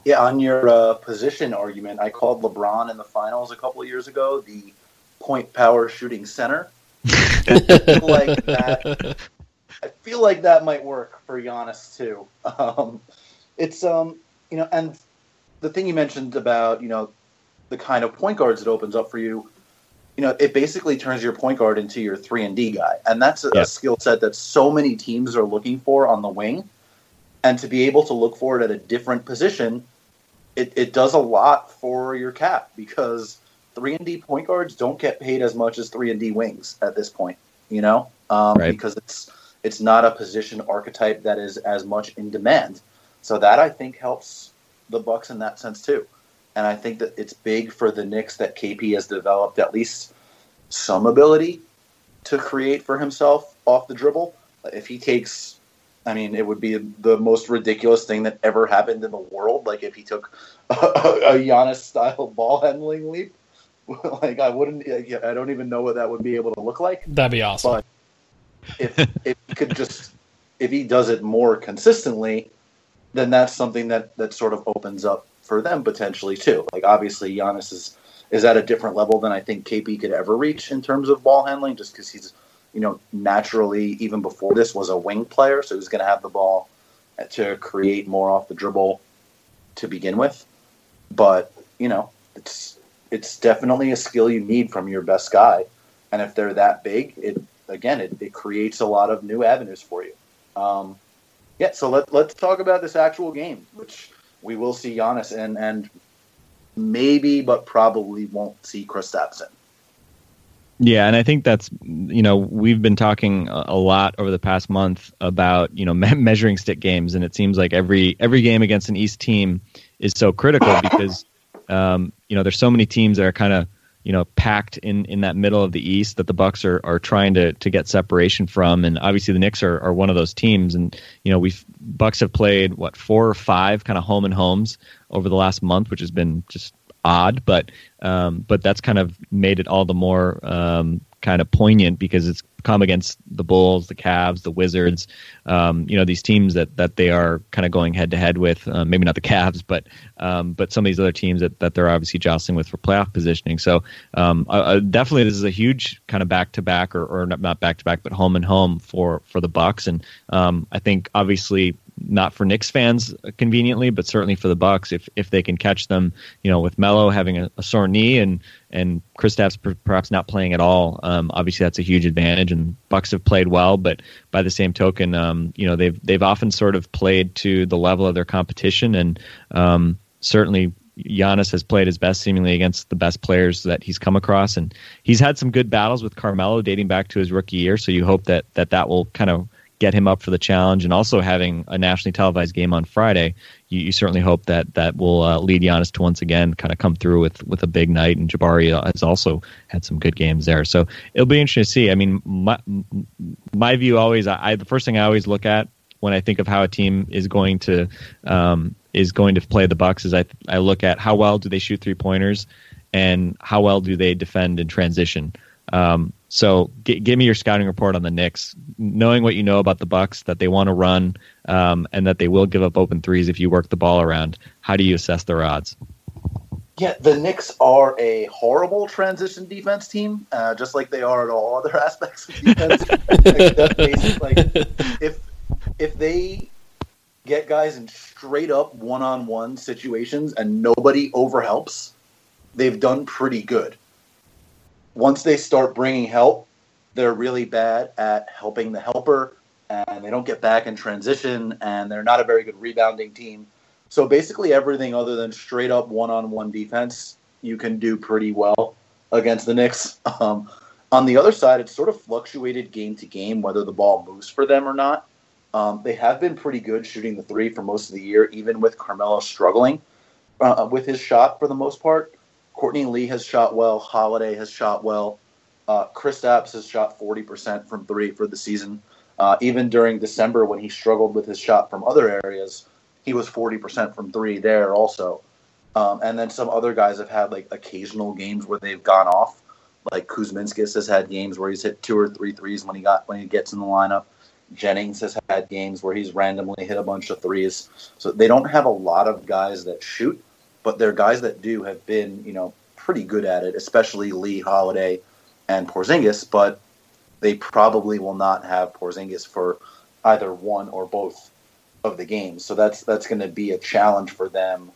Yeah, on your uh, position argument, I called LeBron in the finals a couple of years ago the point power shooting center. I feel like that. I feel like that might work for Giannis too. Um, it's um, you know, and the thing you mentioned about you know the kind of point guards it opens up for you, you know, it basically turns your point guard into your three and D guy, and that's a, yeah. a skill set that so many teams are looking for on the wing, and to be able to look for it at a different position, it, it does a lot for your cap because three and D point guards don't get paid as much as three and D wings at this point, you know, um, right. because it's it's not a position archetype that is as much in demand. So that I think helps the Bucks in that sense too. And I think that it's big for the Knicks that KP has developed at least some ability to create for himself off the dribble. If he takes, I mean, it would be the most ridiculous thing that ever happened in the world. Like if he took a, a Giannis style ball handling leap. like I wouldn't, I don't even know what that would be able to look like. That'd be awesome. But if if he could just, if he does it more consistently, then that's something that that sort of opens up for them potentially too. Like obviously Giannis is is at a different level than I think KP could ever reach in terms of ball handling, just because he's, you know, naturally even before this was a wing player, so he's going to have the ball to create more off the dribble to begin with. But you know, it's it's definitely a skill you need from your best guy, and if they're that big, it again it, it creates a lot of new avenues for you. Um, yeah, so let let's talk about this actual game, which we will see Giannis and and maybe, but probably won't see Kristaps in. Yeah, and I think that's you know we've been talking a lot over the past month about you know me- measuring stick games, and it seems like every every game against an East team is so critical because um, you know there's so many teams that are kind of you know packed in in that middle of the East that the Bucks are are trying to to get separation from, and obviously the Knicks are are one of those teams, and you know we've Bucks have played what four or five kind of home and homes over the last month, which has been just odd, but um, but that's kind of made it all the more um, kind of poignant because it's come against the Bulls, the Cavs, the Wizards, um, you know these teams that that they are kind of going head to head with. Uh, maybe not the Cavs, but um, but some of these other teams that, that they're obviously jostling with for playoff positioning. So um, uh, definitely this is a huge kind of back to back or, or not back to back, but home and home for for the Bucks. And um, I think obviously not for Knicks fans conveniently, but certainly for the Bucks if if they can catch them, you know, with Melo having a, a sore knee and and Kristaps per, perhaps not playing at all. Um, obviously, that's a huge advantage, and Bucks have played well. But by the same token, um, you know they've they've often sort of played to the level of their competition, and um, certainly Giannis has played his best seemingly against the best players that he's come across, and he's had some good battles with Carmelo dating back to his rookie year. So you hope that that that will kind of get him up for the challenge, and also having a nationally televised game on Friday, you, you certainly hope that that will uh, lead Giannis to once again kind of come through with with a big night. And Jabari has also had some good games there, so it'll be interesting to see. I mean, my my view always, I, I the first thing I always look at when I think of how a team is going to um, is going to play the Bucks is I I look at how well do they shoot three pointers, and how well do they defend in transition. Um, so g- give me your scouting report on the Knicks, knowing what you know about the Bucks, that they want to run, um, and that they will give up open threes if you work the ball around. How do you assess their odds? Yeah, the Knicks are a horrible transition defense team, uh, just like they are at all other aspects of defense. like, if if they get guys in straight up one on one situations and nobody overhelps, they've done pretty good once they start bringing help, they're really bad at helping the helper, and they don't get back in transition, and they're not a very good rebounding team. So basically, everything other than straight up one on one defense, you can do pretty well against the Knicks. Um, on the other side, it's sort of fluctuated game to game whether the ball moves for them or not. Um, they have been pretty good shooting the three for most of the year, even with Carmelo struggling uh, with his shot for the most part. Courtney Lee has shot well. Holiday has shot well. Uh, Apps has shot 40% from three for the season. Uh, even during December when he struggled with his shot from other areas, he was 40% from three there also. Um, and then some other guys have had like occasional games where they've gone off. Like Kuzminskas has had games where he's hit two or three threes when he got when he gets in the lineup. Jennings has had games where he's randomly hit a bunch of threes. So they don't have a lot of guys that shoot, but their guys that do have been, you know, pretty good at it, especially Lee Holiday and Porzingis. But they probably will not have Porzingis for either one or both of the games. So that's that's going to be a challenge for them,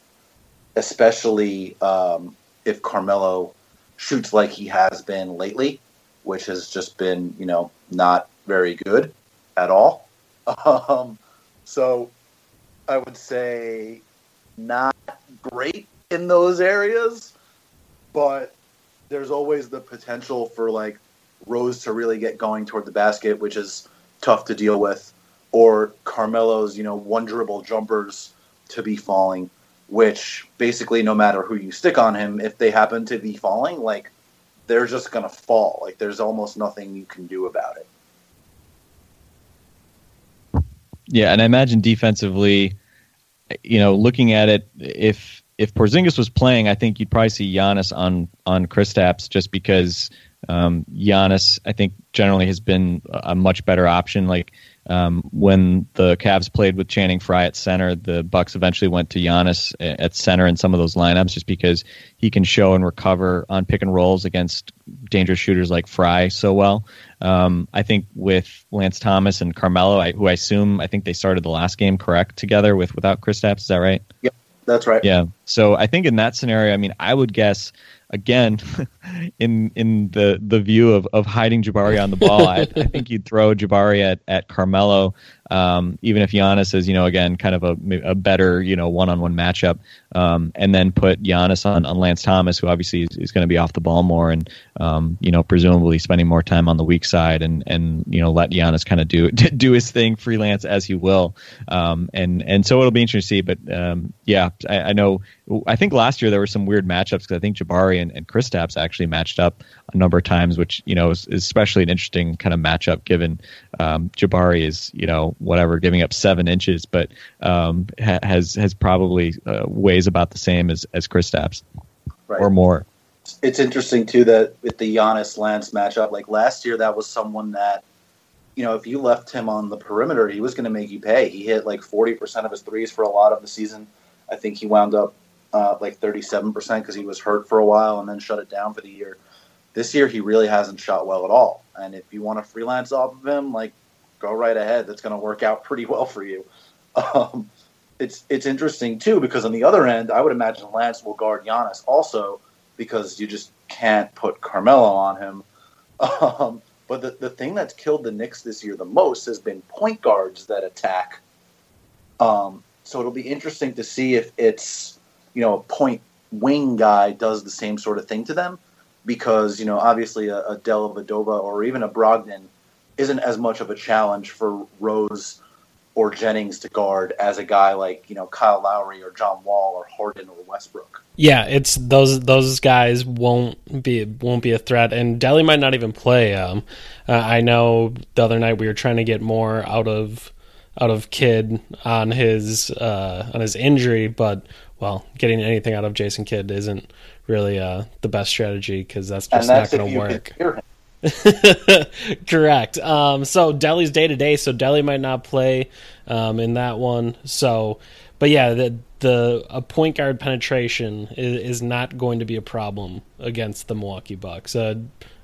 especially um, if Carmelo shoots like he has been lately, which has just been, you know, not very good at all. Um, so I would say not great in those areas, but there's always the potential for like Rose to really get going toward the basket, which is tough to deal with, or Carmelo's, you know, one dribble jumpers to be falling, which basically no matter who you stick on him, if they happen to be falling, like they're just gonna fall. Like there's almost nothing you can do about it. Yeah, and I imagine defensively, you know, looking at it, if if Porzingis was playing, I think you'd probably see Giannis on on Kristaps just because um, Giannis, I think, generally has been a much better option. Like um, when the Cavs played with Channing Frye at center, the Bucks eventually went to Giannis at center in some of those lineups, just because he can show and recover on pick and rolls against dangerous shooters like Frye so well. Um, I think with Lance Thomas and Carmelo, I, who I assume I think they started the last game correct together with without Kristaps. Is that right? Yep, that's right. Yeah. So I think in that scenario, I mean, I would guess again, in in the the view of, of hiding Jabari on the ball, I, I think you'd throw Jabari at, at Carmelo, um, even if Giannis is, you know, again, kind of a, a better, you know, one on one matchup, um, and then put Giannis on, on Lance Thomas, who obviously is, is going to be off the ball more and, um, you know, presumably spending more time on the weak side and, and you know, let Giannis kind of do do his thing freelance as he will. Um, and, and so it'll be interesting to see. But um, yeah, I, I know, I think last year there were some weird matchups because I think Jabari and, and Kristaps actually matched up a number of times, which, you know, is, is especially an interesting kind of matchup given um, Jabari is, you know, whatever, giving up seven inches, but um, ha- has has probably uh, weighs about the same as as Kristaps Right. or more. It's interesting too that with the Giannis Lance matchup, like last year, that was someone that, you know, if you left him on the perimeter, he was going to make you pay. He hit like forty percent of his threes for a lot of the season. I think he wound up uh, like thirty-seven percent because he was hurt for a while and then shut it down for the year. This year, he really hasn't shot well at all. And if you want to freelance off of him, like go right ahead. That's going to work out pretty well for you. Um, it's it's interesting too because on the other end, I would imagine Lance will guard Giannis also because you just can't put Carmelo on him. Um, but the, the thing that's killed the Knicks this year the most has been point guards that attack. Um, so it'll be interesting to see if it's you know a point wing guy does the same sort of thing to them because you know obviously a, a Dellavedova or even a Brogdon isn't as much of a challenge for Rose or Jennings to guard as a guy like you know Kyle Lowry or John Wall or Harden or Westbrook. Yeah, it's those those guys won't be won't be a threat, and Delly might not even play. Um, uh, I know the other night we were trying to get more out of out of Kidd on his uh, on his injury, but well, getting anything out of Jason Kidd isn't really uh, the best strategy because that's just that's not going to work. can hear him. Correct. Um, so Delly's day to day, so Delly might not play um, in that one. So, but yeah, the the a point guard penetration is, is not going to be a problem against the Milwaukee Bucks. Uh,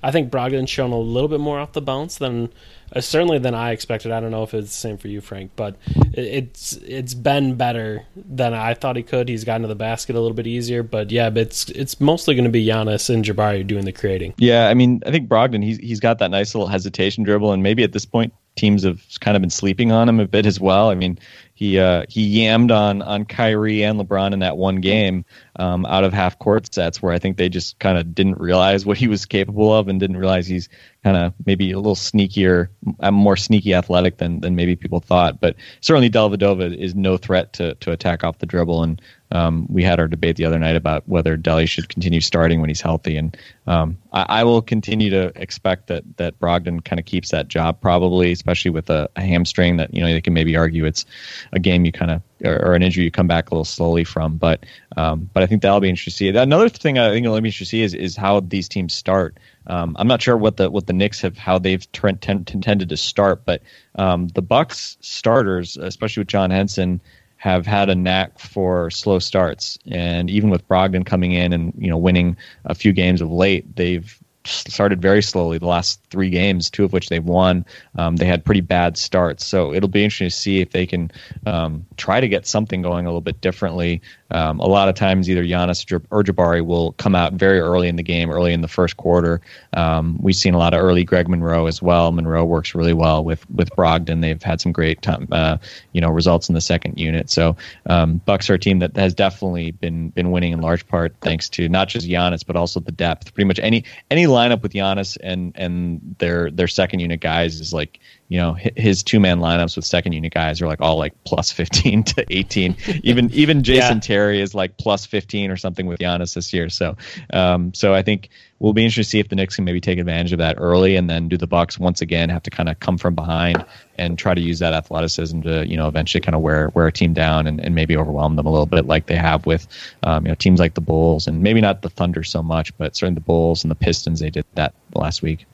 I think Brogdon's shown a little bit more off the bounce than uh, certainly than I expected. I don't know if it's the same for you, Frank, but it, it's it's been better than I thought he could. He's gotten to the basket a little bit easier, but yeah, but it's it's mostly going to be Giannis and Jabari doing the creating. Yeah, I mean, I think Brogdon he's he's got that nice little hesitation dribble, and maybe at this point teams have kind of been sleeping on him a bit as well. I mean, he uh, he yammed on on Kyrie and LeBron in that one game um, out of half court sets where I think they just kind of didn't realize what he was capable of and didn't realize he's kind of maybe a little sneakier, more sneaky athletic than than maybe people thought. But certainly Dellavedova is no threat to to attack off the dribble and. Um, we had our debate the other night about whether Delly should continue starting when he's healthy, and um, I, I, will continue to expect that that Brogdon kind of keeps that job probably, especially with a, a, hamstring that you know they can maybe argue it's a game you kind of or, an injury you come back a little slowly from, but um, but I think that'll be interesting to see. Another thing I think it'll be interesting to see is is how these teams start. Um, I'm not sure what the what the Knicks have how they've t- t- tended to start, but um, the Bucks starters, especially with John Henson have had a knack for slow starts. And even with Brogdon coming in and you know winning a few games of late, they've started very slowly. The last three games, two of which they've won, um, they had pretty bad starts. So it'll be interesting to see if they can um, try to get something going a little bit differently. Um, a lot of times, either Giannis or Jabari will come out very early in the game, early in the first quarter. Um, we've seen a lot of early Greg Monroe as well. Monroe works really well with with Brogdon. They've had some great time, uh, you know, results in the second unit. So um, Bucks are a team that has definitely been been winning in large part thanks to not just Giannis but also the depth. Pretty much any any lineup with Giannis and and their their second unit guys is like you know his two man lineups with second unit guys are like all like plus 15 to 18 even even Jason Yeah. Terry is like plus 15 or something with Giannis this year. So um so I think we'll be interested to see if the Knicks can maybe take advantage of that early and then do the Bucks once again have to kind of come from behind and try to use that athleticism to you know eventually kind of wear wear a team down and, and maybe overwhelm them a little bit like they have with um, you know teams like the Bulls and maybe not the Thunder so much but certainly the Bulls and the Pistons they did that last week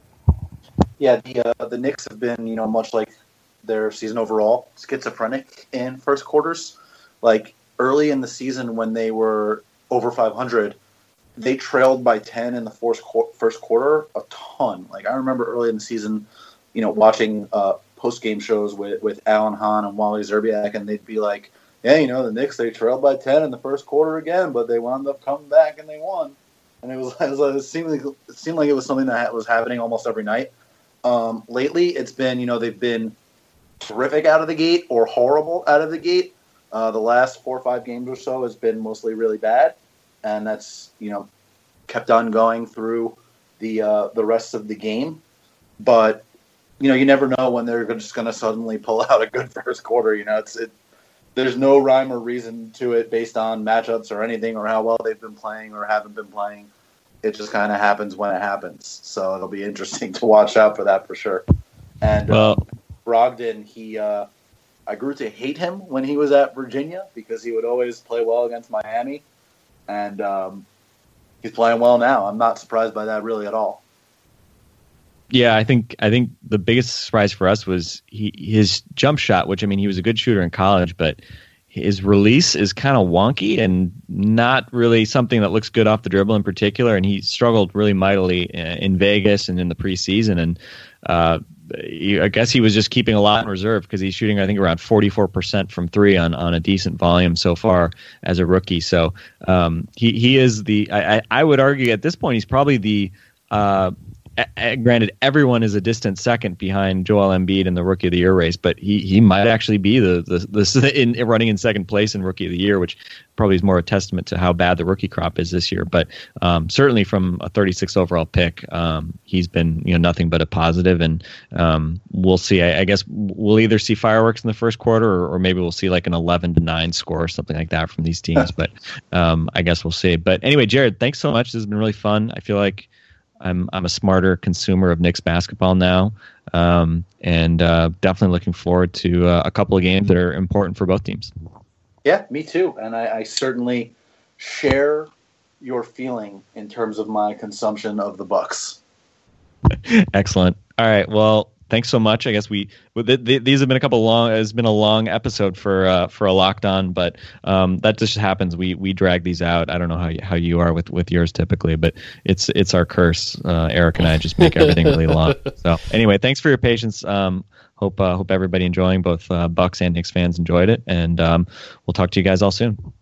Yeah, the uh, the Knicks have been you know much like their season overall schizophrenic in first quarters. Like early in the season when they were over 500, they trailed by 10 in the first first quarter a ton. Like I remember early in the season, you know, watching uh, post game shows with with Alan Hahn and Wally Szczerbiak, and they'd be like, "Yeah, you know, the Knicks they trailed by 10 in the first quarter again, but they wound up coming back and they won." And it was, it, was, it seemed like it seemed like it was something that was happening almost every night. Um, lately, it's been you know they've been terrific out of the gate or horrible out of the gate. Uh, the last four or five games or so has been mostly really bad, and that's you know kept on going through the uh, the rest of the game. But you know, you never know when they're just going to suddenly pull out a good first quarter. You know, it's it. There's no rhyme or reason to it based on matchups or anything or how well they've been playing or haven't been playing. It just kind of happens when it happens. So it'll be interesting to watch out for that for sure. And uh, Brogdon, he, uh, I grew to hate him when he was at Virginia because he would always play well against Miami, and um, he's playing well now. I'm not surprised by that really at all. Yeah, I think I think the biggest surprise for us was he his jump shot, which I mean he was a good shooter in college, but his release is kind of wonky and not really something that looks good off the dribble in particular. And he struggled really mightily in Vegas and in the preseason. And uh, I guess he was just keeping a lot in reserve because he's shooting, I think, around 44% from three on, on a decent volume so far as a rookie. So um, he, he is the, I, I would argue at this point, he's probably the, uh, granted, everyone is a distant second behind Joel Embiid in the Rookie of the Year race, but he he might actually be the the, the in, running in second place in Rookie of the Year, which probably is more a testament to how bad the rookie crop is this year. But um, certainly from a 36 overall pick, um, he's been you know nothing but a positive, and um, we'll see. I, I, guess we'll either see fireworks in the first quarter, or, or, maybe we'll see like an 11 to nine score or something like that from these teams. but um, I guess we'll see. But anyway, Jared, thanks so much. This has been really fun. I feel like I'm I'm a smarter consumer of Knicks basketball now, um, and uh, definitely looking forward to uh, a couple of games that are important for both teams. Yeah, me too, and I, I certainly share your feeling in terms of my consumption of the Bucks. Excellent. All right. Well, thanks so much. I guess we these have been a couple long. It's been a long episode for uh, for a Locked On, but um, that just happens. We we drag these out. I don't know how you, how you are with with yours typically, but it's it's our curse. Uh, Eric and I just make everything really long. So anyway, thanks for your patience. Um, hope uh, hope everybody enjoying both uh, Bucks and Knicks fans enjoyed it, and um, we'll talk to you guys all soon.